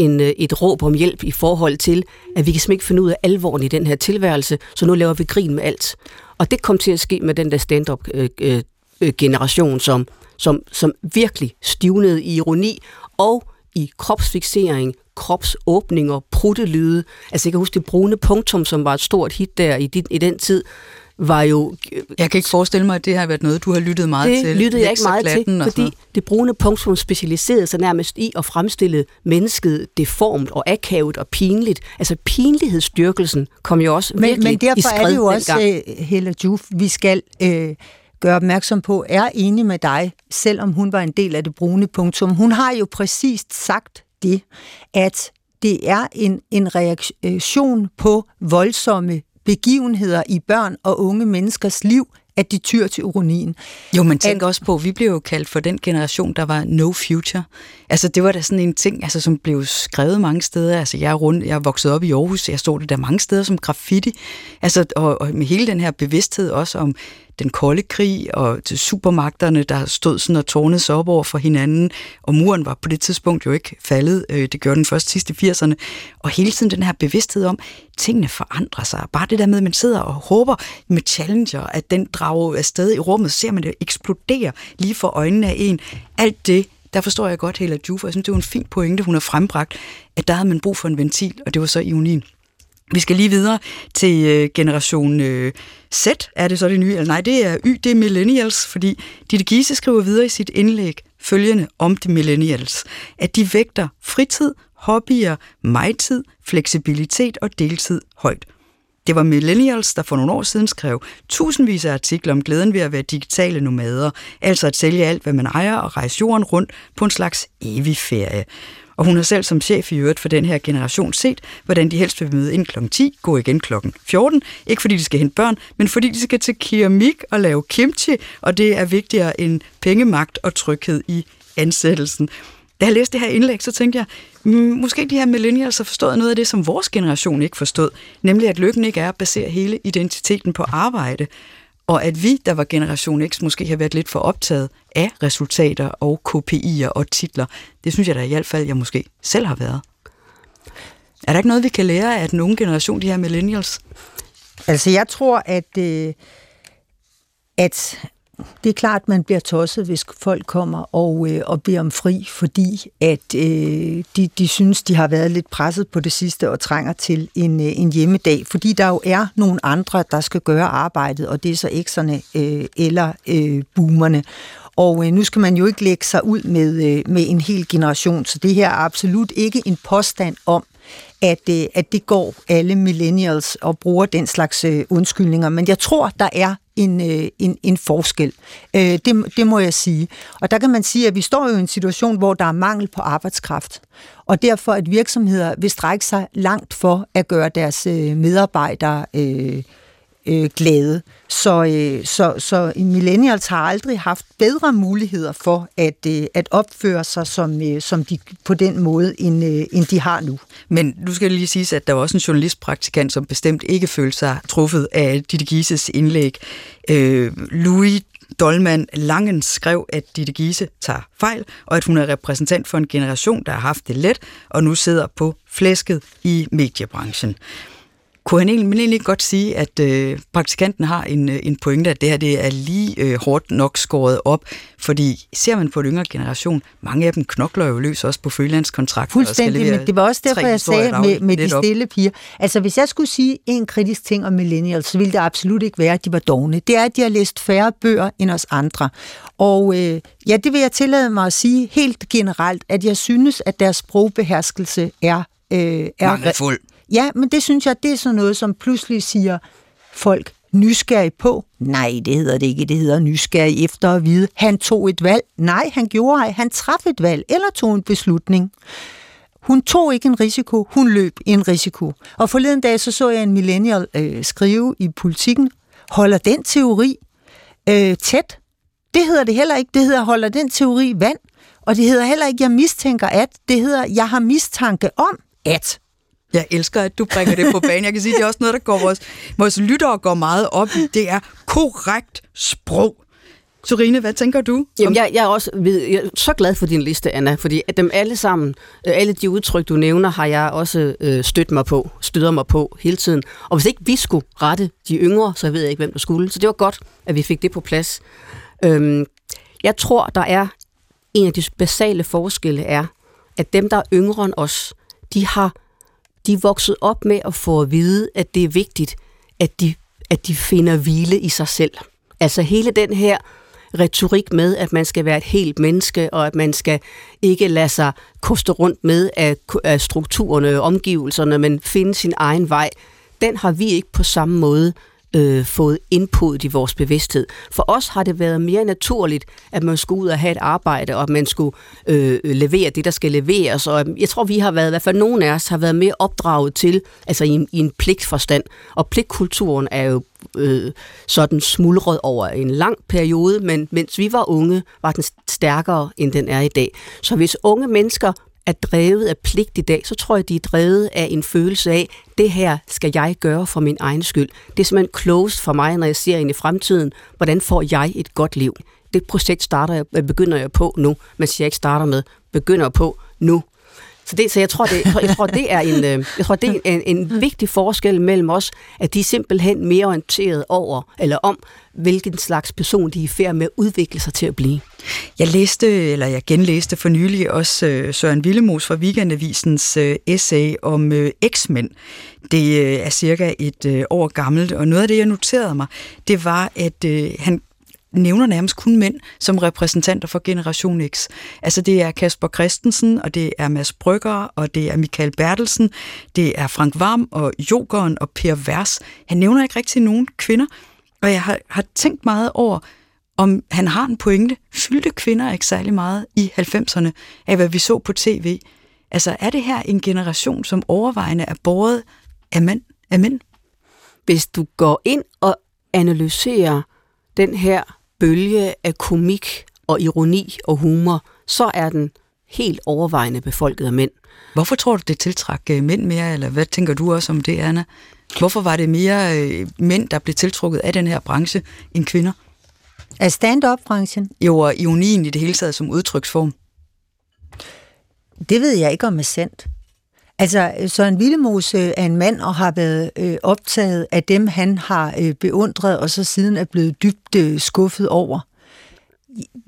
en, øh, et råb om hjælp i forhold til, at vi kan simpelthen ikke finde ud af alvoren i den her tilværelse, så nu laver vi grin med alt. Og det kom til at ske med den der stand-up-generation, øh, øh, øh som, som, som virkelig stivnede i ironi og i kropsfixering, kropsåbninger, pruttelyde. Altså jeg kan huske det brune punktum, som var et stort hit der i, i den tid, var jo... Jeg kan ikke forestille mig, at det har været noget, du har lyttet meget det til. Det lyttede jeg ikke meget til, fordi det brune punktum specialiserede sig nærmest i at fremstille mennesket deformt og akavet og pinligt. Altså pinlighedsstyrkelsen kom jo også virkelig Men, men derfor i er det jo også, uh, Helle Juf, vi skal uh, gøre opmærksom på, er enig med dig, selvom hun var en del af det brune punktum. Hun har jo præcist sagt det, at det er en, en reaktion på voldsomme begivenheder i børn og unge menneskers liv, at de tyr til ironien. Jo, men tænk at, også på, vi blev jo kaldt for den generation, der var no future. Altså, det var da sådan en ting, altså, som blev skrevet mange steder. Altså, jeg er, rundt, jeg er vokset op i Aarhus, jeg stod det der mange steder som graffiti. Altså, og, og med hele den her bevidsthed også om den kolde krig og til supermagterne, der stod sådan og tårnede sig op over for hinanden, og muren var på det tidspunkt jo ikke faldet. Øh, det gjorde den først sidste 80'erne. Og hele tiden den her bevidsthed om, at tingene forandrer sig. Bare det der med, at man sidder og håber med Challenger, at den drager afsted i rummet, ser man det eksplodere lige for øjnene af en. Alt det, der forstår jeg godt Hela Jufa. Jeg synes, det var en fin pointe, hun har frembragt, at der havde man brug for en ventil, og det var så ionien. Vi skal lige videre til øh, generation øh, Z, er det så det nye? Eller nej, det er Y, det er millennials, fordi Ditte Giese skriver videre i sit indlæg følgende om de millennials, at de vægter fritid, hobbyer, mig-tid, fleksibilitet og deltid højt. Det var millennials, der for nogle år siden skrev tusindvis af artikler om glæden ved at være digitale nomader, altså at sælge alt, hvad man ejer og rejse jorden rundt på en slags evig ferie. Og hun har selv som chef i øvrigt for den her generation set, hvordan de helst vil møde ind kl. 10, gå igen kl. 14. Ikke fordi de skal hente børn, men fordi de skal til keramik og lave kimchi, og det er vigtigere end pengemagt og tryghed i ansættelsen. Da jeg læste det her indlæg, så tænkte jeg, mm, måske de her millennials har forstået noget af det, som vores generation ikke forstod, nemlig at lykken ikke er at basere hele identiteten på arbejde, og at vi, der var generation X, måske har været lidt for optaget af resultater og KPI'er og titler. Det synes jeg da i hvert fald, jeg måske selv har været. Er der ikke noget, vi kan lære af den unge generation, de her millennials? Altså, jeg tror, at, øh, at det er klart, at man bliver tosset, hvis folk kommer og, øh, og beder om fri, fordi at øh, de, de synes, de har været lidt presset på det sidste og trænger til en, øh, en hjemmedag. Fordi der jo er nogle andre, der skal gøre arbejdet, og det er så ekserne øh, eller øh, boomerne. Og øh, nu skal man jo ikke lægge sig ud med, øh, med en hel generation, så det her er absolut ikke en påstand om, at, øh, at det går alle millennials og bruger den slags øh, undskyldninger. Men jeg tror, der er en, øh, en, en forskel. Øh, det, det må jeg sige. Og der kan man sige, at vi står jo i en situation, hvor der er mangel på arbejdskraft. Og derfor, at virksomheder vil strække sig langt for at gøre deres øh, medarbejdere øh, øh, glæde. Så, øh, så, så millennials har aldrig haft bedre muligheder for at, øh, at opføre sig som, øh, som de, på den måde, end, øh, end de har nu. Men nu skal jeg lige sige, at der var også en journalistpraktikant, som bestemt ikke følte sig truffet af Ditte Gises indlæg. Øh, Louis Dolman Langen skrev, at Ditte Giese tager fejl, og at hun er repræsentant for en generation, der har haft det let, og nu sidder på flæsket i mediebranchen kunne han egentlig, egentlig godt sige, at øh, praktikanten har en, øh, en pointe, at det her det er lige øh, hårdt nok skåret op, fordi ser man på den yngre generation, mange af dem knokler jo løs også på freelance-kontrakter. Fuldstændig, men det var også derfor, jeg sagde med, med de stille piger. Altså, hvis jeg skulle sige en kritisk ting om millennials, så ville det absolut ikke være, at de var dogne. Det er, at de har læst færre bøger end os andre. Og øh, ja, det vil jeg tillade mig at sige helt generelt, at jeg synes, at deres sprogbeherskelse er øh, er Mangelfuld. Ja, men det synes jeg, det er sådan noget, som pludselig siger folk nysgerrig på. Nej, det hedder det ikke. Det hedder nysgerrig efter at vide. Han tog et valg. Nej, han gjorde ej. Han traf et valg eller tog en beslutning. Hun tog ikke en risiko, hun løb en risiko. Og forleden dag så så jeg en millennial øh, skrive i politikken, holder den teori øh, tæt? Det hedder det heller ikke. Det hedder, holder den teori vand? Og det hedder heller ikke, jeg mistænker at. Det hedder, jeg har mistanke om at. Jeg elsker, at du bringer det på banen. Jeg kan sige, det er også noget, der går vores, vores lyttere går meget op i. Det er korrekt sprog. Sorine, hvad tænker du? Jamen, jeg, jeg, er også jeg er så glad for din liste, Anna, fordi at dem alle sammen, øh, alle de udtryk, du nævner, har jeg også øh, stødt mig på, støder mig på hele tiden. Og hvis ikke vi skulle rette de yngre, så ved jeg ikke, hvem der skulle. Så det var godt, at vi fik det på plads. Øhm, jeg tror, der er en af de basale forskelle er, at dem, der er yngre end os, de har de er vokset op med at få at vide, at det er vigtigt, at de, at de finder hvile i sig selv. Altså hele den her retorik med, at man skal være et helt menneske, og at man skal ikke lade sig koste rundt med af, af strukturerne og omgivelserne, men finde sin egen vej, den har vi ikke på samme måde øh, fået input i vores bevidsthed. For os har det været mere naturligt, at man skulle ud og have et arbejde, og at man skulle øh, levere det, der skal leveres. Og jeg tror, vi har været, i hvert fald nogen af os, har været mere opdraget til, altså i en, i en pligtforstand. Og pligtkulturen er jo øh, sådan smuldret over en lang periode, men mens vi var unge, var den stærkere, end den er i dag. Så hvis unge mennesker er drevet af pligt i dag, så tror jeg, de er drevet af en følelse af, det her skal jeg gøre for min egen skyld. Det er simpelthen closed for mig, når jeg ser ind i fremtiden, hvordan får jeg et godt liv. Det projekt starter jeg, øh, begynder jeg på nu, men jeg ikke starter med, begynder på nu. Så, det, så jeg, tror, det, jeg tror, det er en, øh, jeg tror, det er en, en vigtig forskel mellem os, at de er simpelthen mere orienteret over, eller om, hvilken slags person de er i færd med at udvikle sig til at blive. Jeg læste, eller jeg genlæste for nylig også øh, Søren Villemos fra Weekendavisens øh, essay om øh, X-mænd. Det øh, er cirka et øh, år gammelt, og noget af det, jeg noterede mig, det var, at han nævner nærmest kun mænd som repræsentanter for Generation X. Altså det er Kasper Christensen, og det er Mads Brygger, og det er Michael Bertelsen, det er Frank Varm og Jokeren og Per Vers. Han nævner ikke rigtig nogen kvinder, og jeg har, har tænkt meget over, om han har en pointe. Fyldte kvinder ikke særlig meget i 90'erne af, hvad vi så på tv? Altså er det her en generation, som overvejende er båret af mænd? Af mænd? Hvis du går ind og analyserer den her bølge af komik og ironi og humor, så er den helt overvejende befolket af mænd. Hvorfor tror du, det tiltræk øh, mænd mere, eller hvad tænker du også om det, Anna? Hvorfor var det mere øh, mænd, der blev tiltrukket af den her branche, end kvinder? Af stand-up-branchen? Jo, og ironien i det hele taget som udtryksform. Det ved jeg ikke, om er sandt. Altså, Søren Villemose er en mand og har været øh, optaget af dem, han har øh, beundret, og så siden er blevet dybt øh, skuffet over.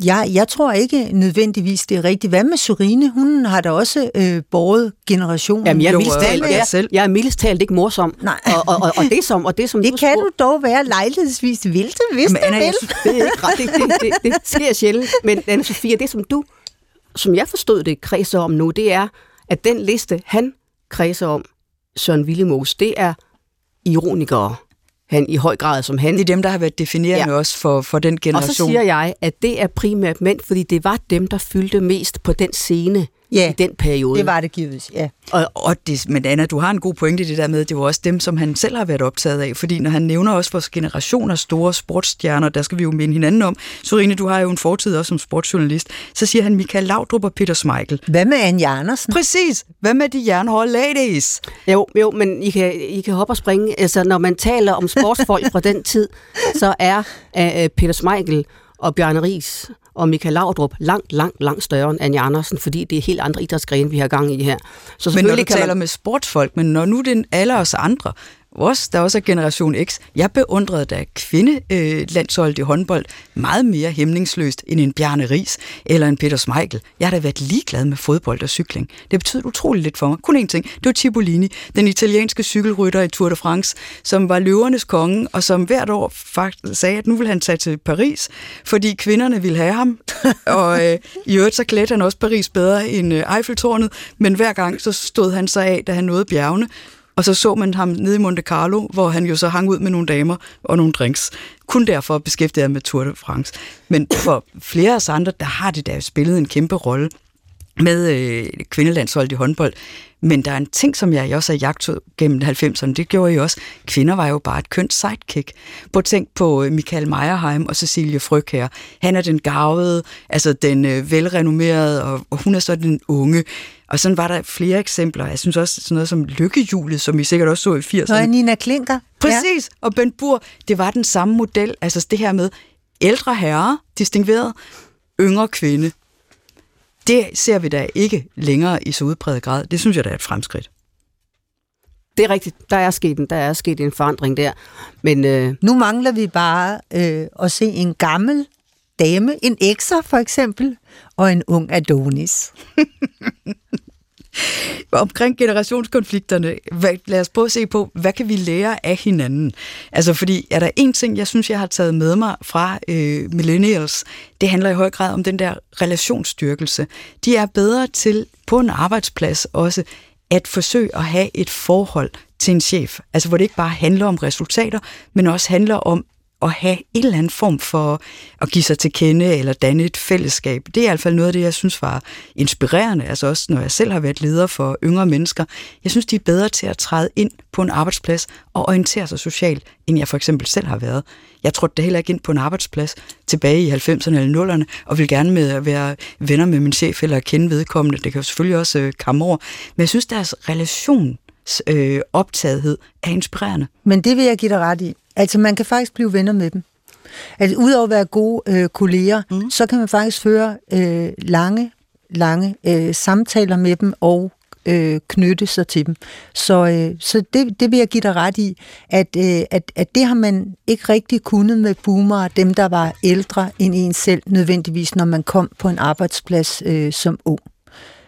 Jeg, jeg tror ikke nødvendigvis, det er rigtigt. Hvad med Surine? Hun har da også øh, båret generationen. Jamen, jeg er øh, talt, jeg selv. jeg er mildest talt ikke morsom. Nej. Og, og, og, og, det som, og det som Det du kan spurgte- du dog være lejlighedsvis vil det, hvis Men du Anna, vil. det er ikke ret. Det, det, det, det sker sjældent. Men anne Sofia, det som du, som jeg forstod det, kredser om nu, det er, at den liste, han kredser om, Søren Villemos, det er ironikere. Han i høj grad som han. det er dem, der har været definerende ja. også for, for den Og generation. så siger jeg, at det er primært mænd, fordi det var dem, der fyldte mest på den scene Ja, i den periode. det var det givet, ja. Og, og det, men Anna, du har en god pointe i det der med, det var også dem, som han selv har været optaget af, fordi når han nævner også vores generationer store sportsstjerner, der skal vi jo minde hinanden om. Sorine, du har jo en fortid også som sportsjournalist. Så siger han Michael Laudrup og Peter Smeichel. Hvad med Anja Andersen? Præcis! Hvad med de jernhårde ladies? Jo, jo, men I kan, I kan hoppe og springe. Altså, når man taler om sportsfolk fra den tid, så er uh, Peter Smeichel og Bjarne Ries og Michael Laudrup langt, langt, langt større end Anja Andersen, fordi det er helt andre idrætsgrene, vi har gang i her. Så Men når du kan taler man, med sportsfolk, men når nu det er alle os andre, os, der også er generation X, jeg beundrede da kvindelandsholdet i håndbold meget mere hæmningsløst end en Bjarne Ries eller en Peter Smeichel. Jeg har da været ligeglad med fodbold og cykling. Det betød utroligt lidt for mig. Kun én ting. Det var Cipollini, den italienske cykelrytter i Tour de France, som var løvernes konge, og som hvert år faktisk sagde, at nu vil han tage til Paris, fordi kvinderne ville have ham. og øh, i øvrigt så klædte han også Paris bedre end øh, Eiffeltårnet, men hver gang så stod han sig af, da han nåede bjergene, og så så man ham nede i Monte Carlo, hvor han jo så hang ud med nogle damer og nogle drinks. Kun derfor beskæftigede jeg med Tour de France. Men for flere af os andre, der har det da spillet en kæmpe rolle med øh, kvindelandsholdet i håndbold. Men der er en ting, som jeg også har jagtet gennem 90'erne, det gjorde jeg også. Kvinder var jo bare et kønt sidekick. På tænk på øh, Michael Meyerheim og Cecilie Fryg her. Han er den gavede, altså den øh, velrenommerede, og, og hun er så den unge. Og sådan var der flere eksempler. Jeg synes også sådan noget som lykkehjulet, som vi sikkert også så i 80'erne. Nå, er Nina Klinker. Præcis, ja. og Ben Bur, det var den samme model, altså det her med ældre herre, distingueret, yngre kvinde. Det ser vi da ikke længere i så udpræget grad. Det synes jeg da er et fremskridt. det er rigtigt, der er sket en, der er sket en forandring der. Men øh, Nu mangler vi bare øh, at se en gammel dame, en ekser for eksempel, og en ung Adonis. Omkring generationskonflikterne, hvad, lad os prøve at se på, hvad kan vi lære af hinanden? Altså fordi, er der en ting, jeg synes, jeg har taget med mig fra øh, millennials, det handler i høj grad om den der relationsstyrkelse. De er bedre til på en arbejdsplads også at forsøge at have et forhold til en chef. Altså hvor det ikke bare handler om resultater, men også handler om at have en eller anden form for at give sig til kende eller danne et fællesskab. Det er i hvert fald noget af det, jeg synes var inspirerende, altså også når jeg selv har været leder for yngre mennesker. Jeg synes, de er bedre til at træde ind på en arbejdsplads og orientere sig socialt, end jeg for eksempel selv har været. Jeg trådte da heller ikke ind på en arbejdsplads tilbage i 90'erne eller 0'erne, og vil gerne med at være venner med min chef eller kende vedkommende. Det kan jo selvfølgelig også øh, komme over. Men jeg synes, deres relation øh, optagethed er inspirerende. Men det vil jeg give dig ret i. Altså, man kan faktisk blive venner med dem. Altså, udover at være gode øh, kolleger, mm. så kan man faktisk føre øh, lange, lange øh, samtaler med dem og øh, knytte sig til dem. Så, øh, så det, det vil jeg give dig ret i, at, øh, at, at det har man ikke rigtig kunnet med boomere, dem der var ældre end en selv, nødvendigvis når man kom på en arbejdsplads øh, som ung.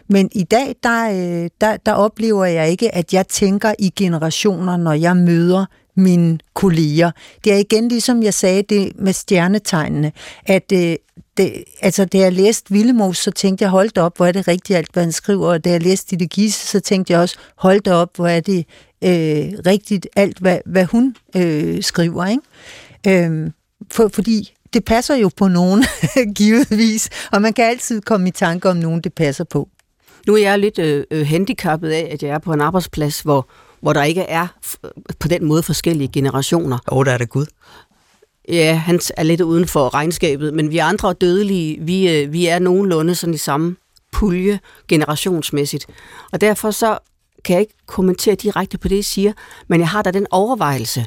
Men i dag, der, øh, der, der oplever jeg ikke, at jeg tænker i generationer, når jeg møder mine kolleger. Det er igen ligesom jeg sagde det med stjernetegnene, at øh, det, altså, da jeg læste Villemos, så tænkte jeg, hold op, hvor er det rigtigt alt, hvad han skriver. Og da jeg læste Ditte Gisse, så tænkte jeg også, hold da op, hvor er det øh, rigtigt alt, hvad, hvad hun øh, skriver. Ikke? Øh, for, fordi det passer jo på nogen, givetvis, og man kan altid komme i tanke om nogen, det passer på. nu er jeg lidt øh, øh handicappet af, at jeg er på en arbejdsplads, hvor, hvor der ikke er f- på den måde forskellige generationer. Oh, der er det Gud. Ja, han er lidt uden for regnskabet, men vi andre dødelige, vi, øh, vi er nogenlunde sådan i samme pulje generationsmæssigt. Og derfor så kan jeg ikke kommentere direkte på det, I siger, men jeg har da den overvejelse,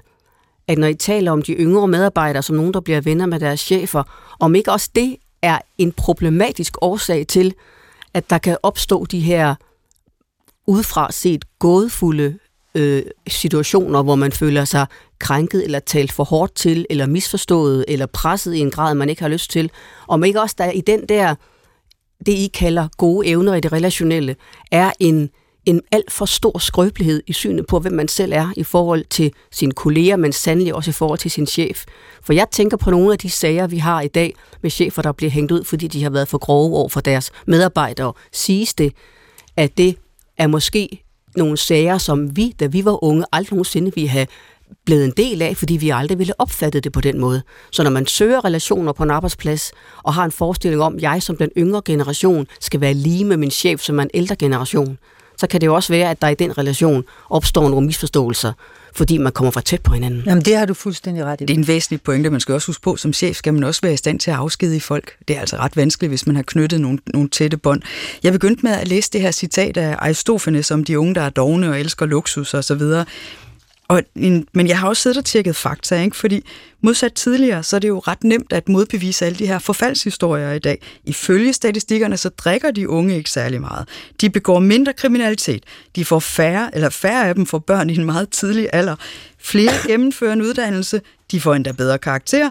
at når I taler om de yngre medarbejdere som nogen, der bliver venner med deres chefer, om ikke også det er en problematisk årsag til, at der kan opstå de her udefra set gådefulde øh, situationer, hvor man føler sig krænket eller talt for hårdt til, eller misforstået, eller presset i en grad, man ikke har lyst til. Om ikke også der i den der, det I kalder gode evner i det relationelle, er en, en alt for stor skrøbelighed i synet på, hvem man selv er i forhold til sine kolleger, men sandelig også i forhold til sin chef. For jeg tænker på nogle af de sager, vi har i dag med chefer, der bliver hængt ud, fordi de har været for grove over for deres medarbejdere. Siges det, at det er måske nogle sager, som vi, da vi var unge, aldrig nogensinde ville have blevet en del af, fordi vi aldrig ville opfatte det på den måde. Så når man søger relationer på en arbejdsplads, og har en forestilling om, at jeg som den yngre generation skal være lige med min chef, som er en ældre generation, så kan det jo også være, at der i den relation opstår nogle misforståelser, fordi man kommer for tæt på hinanden. Jamen, det har du fuldstændig ret i. Det er en væsentlig pointe, man skal også huske på. Som chef skal man også være i stand til at afskedige folk. Det er altså ret vanskeligt, hvis man har knyttet nogle, nogle tætte bånd. Jeg begyndte med at læse det her citat af Aristofanes om de unge, der er dogne og elsker luksus osv. Og, men jeg har også siddet og tjekket fakta, ikke? fordi modsat tidligere, så er det jo ret nemt at modbevise alle de her forfaldshistorier i dag. Ifølge statistikkerne, så drikker de unge ikke særlig meget. De begår mindre kriminalitet. De får færre, eller færre af dem får børn i en meget tidlig alder. Flere gennemfører en uddannelse. De får endda bedre karakter.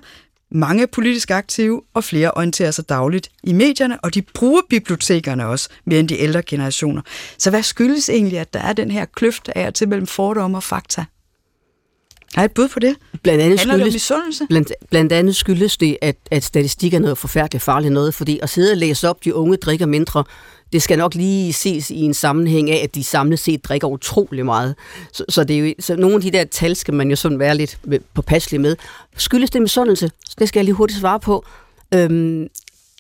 Mange er politisk aktive, og flere orienterer sig dagligt i medierne, og de bruger bibliotekerne også mere end de ældre generationer. Så hvad skyldes egentlig, at der er den her kløft af og til mellem fordomme og fakta? Har et bud på det? Blandt andet Handler skyldes, det om misundelse? Blandt, blandt andet skyldes det, at, at statistik er noget forfærdeligt farligt noget, fordi at sidde og læse op, de unge drikker mindre, det skal nok lige ses i en sammenhæng af, at de samlet set drikker utrolig meget. Så, så, det er jo, så nogle af de der tal skal man jo sådan være lidt påpasselig med. Skyldes det misundelse? Det skal jeg lige hurtigt svare på. Øhm,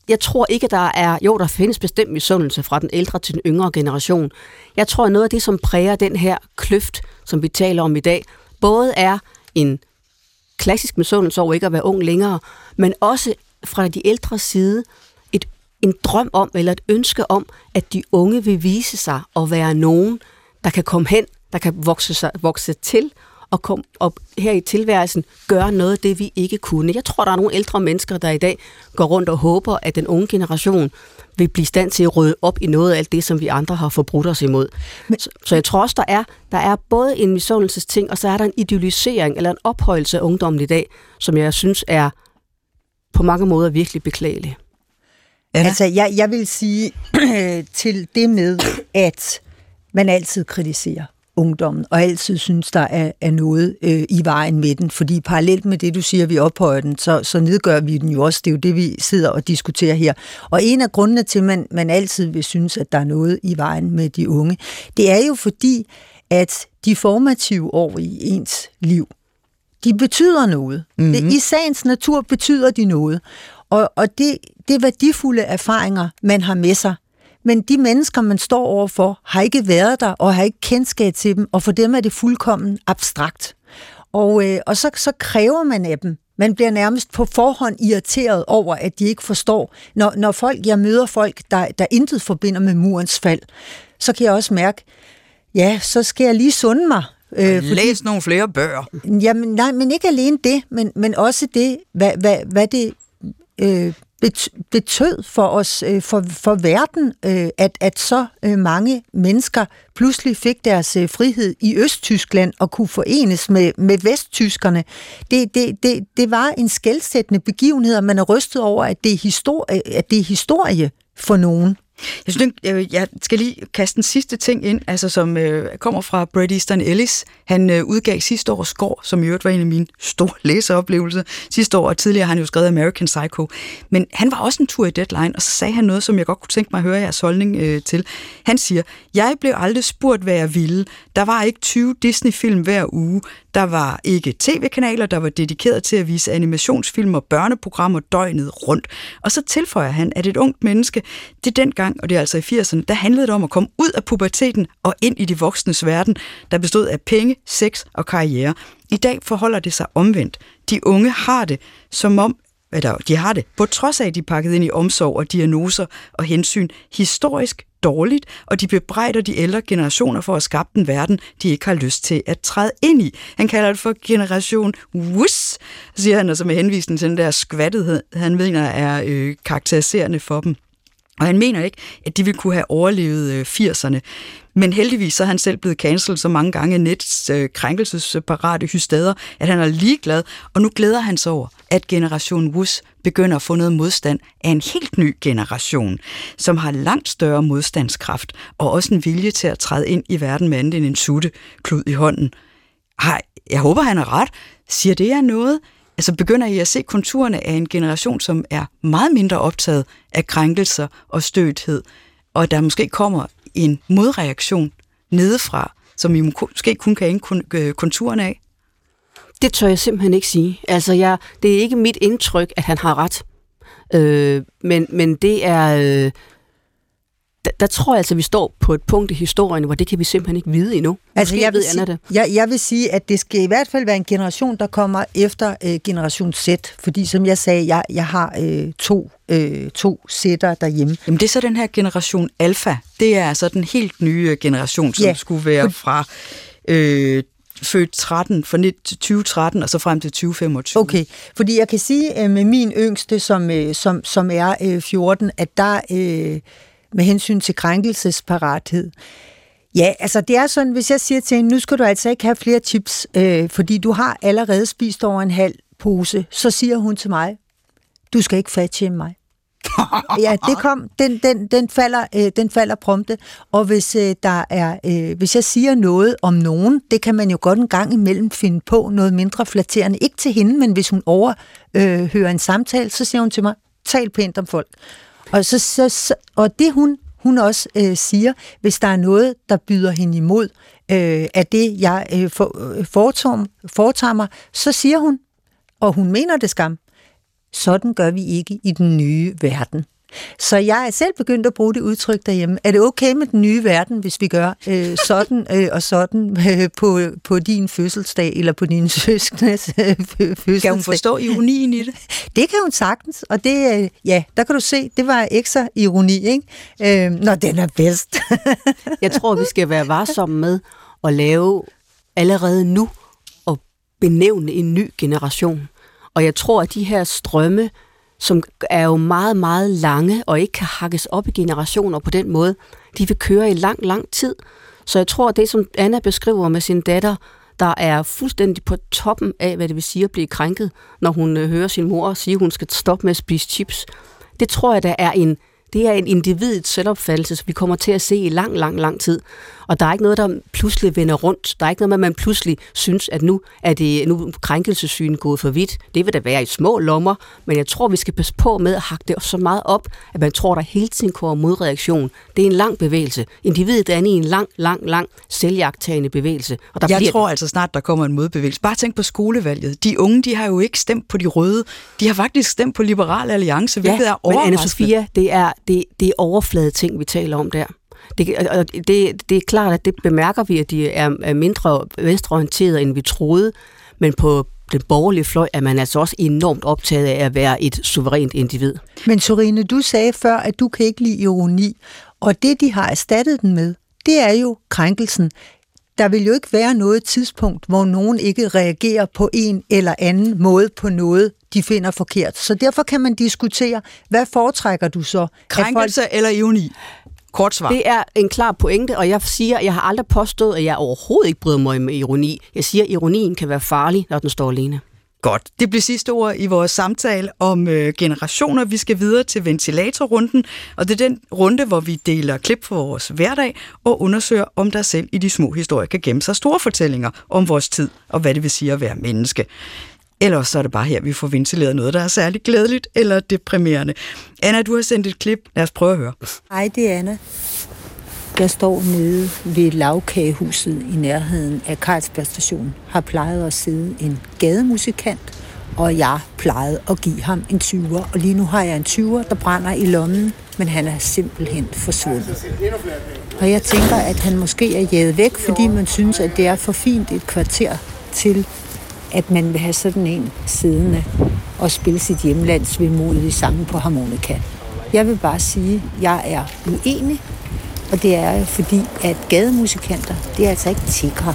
jeg tror ikke, der er... Jo, der findes bestemt misundelse fra den ældre til den yngre generation. Jeg tror, at noget af det, som præger den her kløft, som vi taler om i dag, både er en klassisk misundelse over ikke at være ung længere, men også fra de ældre side et, en drøm om, eller et ønske om, at de unge vil vise sig at være nogen, der kan komme hen, der kan vokse, sig, vokse til og komme op her i tilværelsen, gøre noget af det, vi ikke kunne. Jeg tror, der er nogle ældre mennesker, der i dag går rundt og håber, at den unge generation vil blive stand til at rydde op i noget af alt det, som vi andre har forbrudt os imod. Men, så, så jeg tror også, der er, der er både en misundelsesting, og så er der en idealisering eller en ophøjelse af ungdommen i dag, som jeg synes er på mange måder virkelig beklagelig. Altså, jeg, jeg vil sige til det med, at man altid kritiserer ungdommen, og altid synes, der er, er noget øh, i vejen med den. Fordi parallelt med det, du siger, vi ophøjer den, så, så nedgør vi den jo også. Det er jo det, vi sidder og diskuterer her. Og en af grundene til, at man, man altid vil synes, at der er noget i vejen med de unge, det er jo fordi, at de formative år i ens liv, de betyder noget. Mm-hmm. Det, I sagens natur betyder de noget. Og, og det, det er værdifulde erfaringer, man har med sig men de mennesker, man står overfor, har ikke været der og har ikke kendskab til dem, og for dem er det fuldkommen abstrakt. Og, øh, og så, så kræver man af dem. Man bliver nærmest på forhånd irriteret over, at de ikke forstår. Når, når folk, jeg møder folk, der, der intet forbinder med murens fald, så kan jeg også mærke, ja, så skal jeg lige sunde mig. Øh, fordi, Læs nogle flere bøger. Jamen, nej, men ikke alene det, men, men også det, hvad, hvad, hvad det øh, betød for os, øh, for, for verden, øh, at, at så øh, mange mennesker pludselig fik deres øh, frihed i Østtyskland og kunne forenes med, med vesttyskerne. Det, det, det, det var en skældsættende begivenhed, og man er rystet over, at det er historie, at det er historie for nogen. Jeg synes, øh, jeg skal lige kaste den sidste ting ind, altså som øh, kommer fra Brad Easton Ellis. Han øh, udgav sidste års Skår, som i øvrigt var en af mine store læseoplevelser sidste år, og tidligere har han jo skrevet American Psycho. Men han var også en tur i Deadline, og så sagde han noget, som jeg godt kunne tænke mig at høre jeres holdning øh, til. Han siger, jeg blev aldrig spurgt, hvad jeg ville. Der var ikke 20 Disney-film hver uge. Der var ikke tv-kanaler, der var dedikeret til at vise animationsfilm og børneprogrammer døgnet rundt. Og så tilføjer han, at et ungt menneske, det dengang, og det er altså i 80'erne, der handlede det om at komme ud af puberteten og ind i de voksnes verden, der bestod af penge, sex og karriere. I dag forholder det sig omvendt. De unge har det, som om, eller de har det, på trods af, at de er pakket ind i omsorg og diagnoser og hensyn, historisk dårligt, og de bebrejder de ældre generationer for at skabe den verden, de ikke har lyst til at træde ind i. Han kalder det for generation wuss, siger han, altså med henvisning til den der skvattethed, han mener er øh, karakteriserende for dem. Og han mener ikke, at de ville kunne have overlevet øh, 80'erne. Men heldigvis så er han selv blevet cancelled så mange gange af nets øh, krænkelsesparate hystader, at han er ligeglad, og nu glæder han sig over, at generation Wus begynder at få noget modstand af en helt ny generation, som har langt større modstandskraft og også en vilje til at træde ind i verden med andet end en sutte klud i hånden. Hej, jeg håber, han er ret. Siger det er noget? Altså begynder I at se konturerne af en generation, som er meget mindre optaget af krænkelser og støthed, og der måske kommer en modreaktion nedefra, som I måske kun kan ane øh, konturerne af? Det tør jeg simpelthen ikke sige. Altså, jeg, det er ikke mit indtryk, at han har ret. Øh, men, men det er... Øh, der, der tror jeg altså, at vi står på et punkt i historien, hvor det kan vi simpelthen ikke vide endnu. Altså, jeg, ved, vil sige, det. Jeg, jeg vil sige, at det skal i hvert fald være en generation, der kommer efter øh, generation Z. Fordi som jeg sagde, jeg, jeg har øh, to, øh, to sætter derhjemme. Jamen det er så den her generation alfa. Det er altså den helt nye generation, som ja, skulle være fra... Øh, født 13, fra 2013 og så frem til 2025. Okay, fordi jeg kan sige øh, med min yngste, som, øh, som, som er 14, at der med hensyn til krænkelsesparathed. Ja, altså det er sådan, hvis jeg siger til hende, nu skal du altså ikke have flere chips, øh, fordi du har allerede spist over en halv pose, så siger hun til mig, du skal ikke fatshame mig. ja, det kom, den, den, den, falder, øh, den falder prompte, og hvis øh, der er, øh, hvis jeg siger noget om nogen, det kan man jo godt en gang imellem finde på noget mindre flatterende, ikke til hende, men hvis hun overhører øh, en samtale, så siger hun til mig, tal pænt om folk. Og, så, så, så, og det hun, hun også øh, siger, hvis der er noget, der byder hende imod øh, af det, jeg øh, for, øh, foretager, foretager mig, så siger hun, og hun mener det skam, sådan gør vi ikke i den nye verden. Så jeg er selv begyndt at bruge det udtryk derhjemme. Er det okay med den nye verden, hvis vi gør øh, sådan øh, og sådan øh, på, på din fødselsdag, eller på din søskendes øh, fødselsdag? Kan hun forstå ironien i det? Det kan hun sagtens, og det, øh, ja, der kan du se, det var ekstra ironi, ikke? Øh, når den er bedst. jeg tror, vi skal være varsomme med at lave allerede nu og benævne en ny generation. Og jeg tror, at de her strømme, som er jo meget, meget lange og ikke kan hakkes op i generationer på den måde. De vil køre i lang, lang tid. Så jeg tror, at det, som Anna beskriver med sin datter, der er fuldstændig på toppen af, hvad det vil sige at blive krænket, når hun øh, hører sin mor sige, at hun skal stoppe med at spise chips. Det tror jeg, der er en det er en individets selvopfattelse, som vi kommer til at se i lang, lang, lang tid. Og der er ikke noget, der pludselig vender rundt. Der er ikke noget at man pludselig synes, at nu er det nu krænkelsessynen gået for vidt. Det vil da være i små lommer, men jeg tror, vi skal passe på med at hakke det så meget op, at man tror, der hele tiden kommer modreaktion. Det er en lang bevægelse. Individet er i en lang, lang, lang selvjagtagende bevægelse. Og der jeg bliver... tror altså snart, der kommer en modbevægelse. Bare tænk på skolevalget. De unge, de har jo ikke stemt på de røde. De har faktisk stemt på Liberal Alliance, hvilket ja, er overraskende. men Anna-Sophia, det er, det, det er overflade ting, vi taler om der. Det, og det, det er klart, at det bemærker vi, at de er mindre venstreorienterede, end vi troede, men på den borgerlige fløj er man altså også enormt optaget af at være et suverænt individ. Men Sorine, du sagde før, at du kan ikke lide ironi, og det, de har erstattet den med, det er jo krænkelsen. Der vil jo ikke være noget tidspunkt, hvor nogen ikke reagerer på en eller anden måde på noget, de finder forkert. Så derfor kan man diskutere, hvad foretrækker du så? Krænkelse folk... eller ironi? Kort svar. Det er en klar pointe, og jeg siger, jeg har aldrig påstået, at jeg overhovedet ikke bryder mig med ironi. Jeg siger, at ironien kan være farlig, når den står alene. Godt. Det bliver sidste ord i vores samtale om øh, generationer. Vi skal videre til ventilatorrunden, og det er den runde, hvor vi deler klip for vores hverdag og undersøger, om der selv i de små historier kan gemme sig store fortællinger om vores tid og hvad det vil sige at være menneske. Ellers så er det bare her, vi får ventileret noget, der er særligt glædeligt eller deprimerende. Anna, du har sendt et klip. Lad os prøve at høre. Hej, det er Anna. Jeg står nede ved lavkagehuset i nærheden af Carlsberg station. Har plejet at sidde en gademusikant, og jeg plejede at give ham en 20'er. Og lige nu har jeg en 20'er, der brænder i lommen, men han er simpelthen forsvundet. Og jeg tænker, at han måske er jævet væk, fordi man synes, at det er for fint et kvarter til at man vil have sådan en siddende og spille sit hjemlands vemodige sange på harmonika. Jeg vil bare sige, at jeg er uenig, og det er fordi, at gademusikanter, det er altså ikke tigre.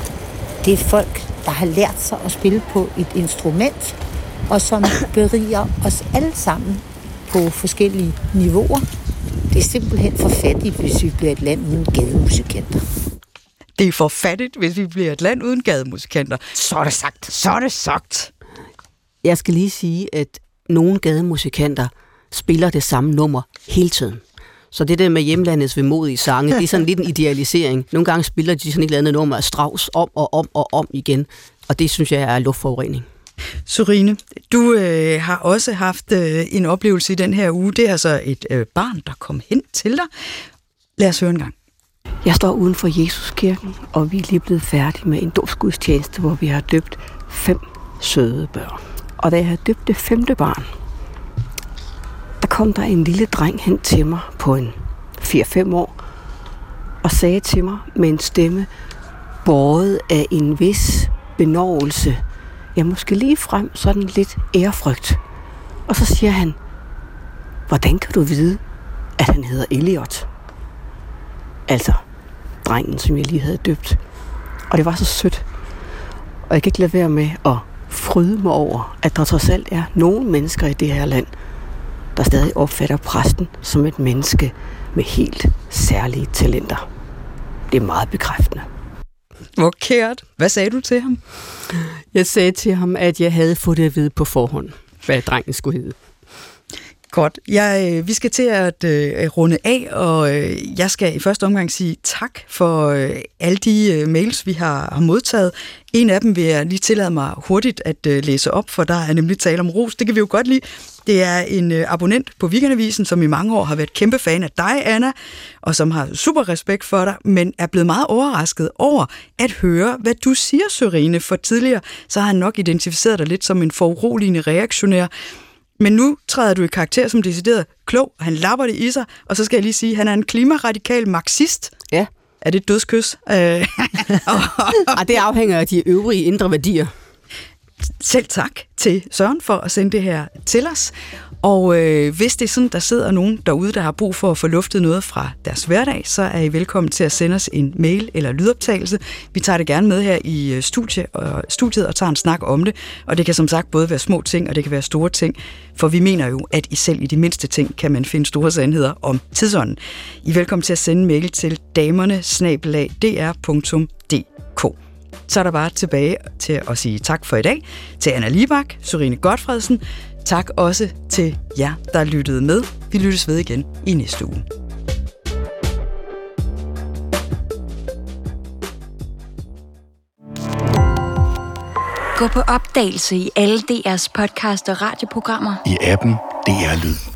Det er folk, der har lært sig at spille på et instrument, og som beriger os alle sammen på forskellige niveauer. Det er simpelthen for fattigt, hvis vi bliver et land uden gademusikanter. Det er for fattigt, hvis vi bliver et land uden gademusikanter. Så er det sagt. Så er det sagt. Jeg skal lige sige, at nogle gademusikanter spiller det samme nummer hele tiden. Så det der med hjemlandets vemodige sange, det er sådan lidt en idealisering. Nogle gange spiller de sådan et eller andet nummer af Strauss om og om og om igen, og det synes jeg er luftforurening. Sorine, du øh, har også haft øh, en oplevelse i den her uge. Det er altså et øh, barn, der kom hen til dig. Lad os høre en gang. Jeg står uden for Jesuskirken, og vi er lige blevet færdige med en dåbsgudstjeneste, hvor vi har døbt fem søde børn. Og da jeg havde døbt det femte barn, der kom der en lille dreng hen til mig på en 4-5 år, og sagde til mig med en stemme, båret af en vis benovelse, ja måske lige frem sådan lidt ærefrygt. Og så siger han, hvordan kan du vide, at han hedder Elliot? Altså, drengen, som jeg lige havde døbt. Og det var så sødt. Og jeg kan ikke lade være med at fryde mig over, at der trods alt er nogle mennesker i det her land, der stadig opfatter præsten som et menneske med helt særlige talenter. Det er meget bekræftende. Hvor kært. Hvad sagde du til ham? Jeg sagde til ham, at jeg havde fået det at vide på forhånd, hvad drengen skulle hedde. Godt. Jeg, øh, vi skal til at øh, runde af, og øh, jeg skal i første omgang sige tak for øh, alle de øh, mails, vi har, har modtaget. En af dem vil jeg lige tillade mig hurtigt at øh, læse op, for der er nemlig tale om ros. Det kan vi jo godt lide. Det er en øh, abonnent på Weekendavisen, som i mange år har været kæmpe fan af dig, Anna, og som har super respekt for dig, men er blevet meget overrasket over at høre, hvad du siger, Sørine. For tidligere så har han nok identificeret dig lidt som en foruroligende reaktionær, men nu træder du i karakter som decideret klog, han lapper det i sig, og så skal jeg lige sige, at han er en klimaradikal marxist. Ja. Er det et dødskys? Øh, Ej, det afhænger af de øvrige indre værdier. Selv tak til Søren for at sende det her til os. Og øh, hvis det er sådan, der sidder nogen derude, der har brug for at få luftet noget fra deres hverdag, så er I velkommen til at sende os en mail eller lydoptagelse. Vi tager det gerne med her i øh, studie og, studiet og tager en snak om det. Og det kan som sagt både være små ting, og det kan være store ting. For vi mener jo, at i selv i de mindste ting kan man finde store sandheder om tidsånden. I er velkommen til at sende mail til damerne så er der bare tilbage til at sige tak for i dag til Anna Libak, Sorine Godfredsen. Tak også til jer, der lyttede med. Vi lyttes ved igen i næste uge. Gå på opdagelse i alle DR's podcast og radioprogrammer. I appen DR Lyd.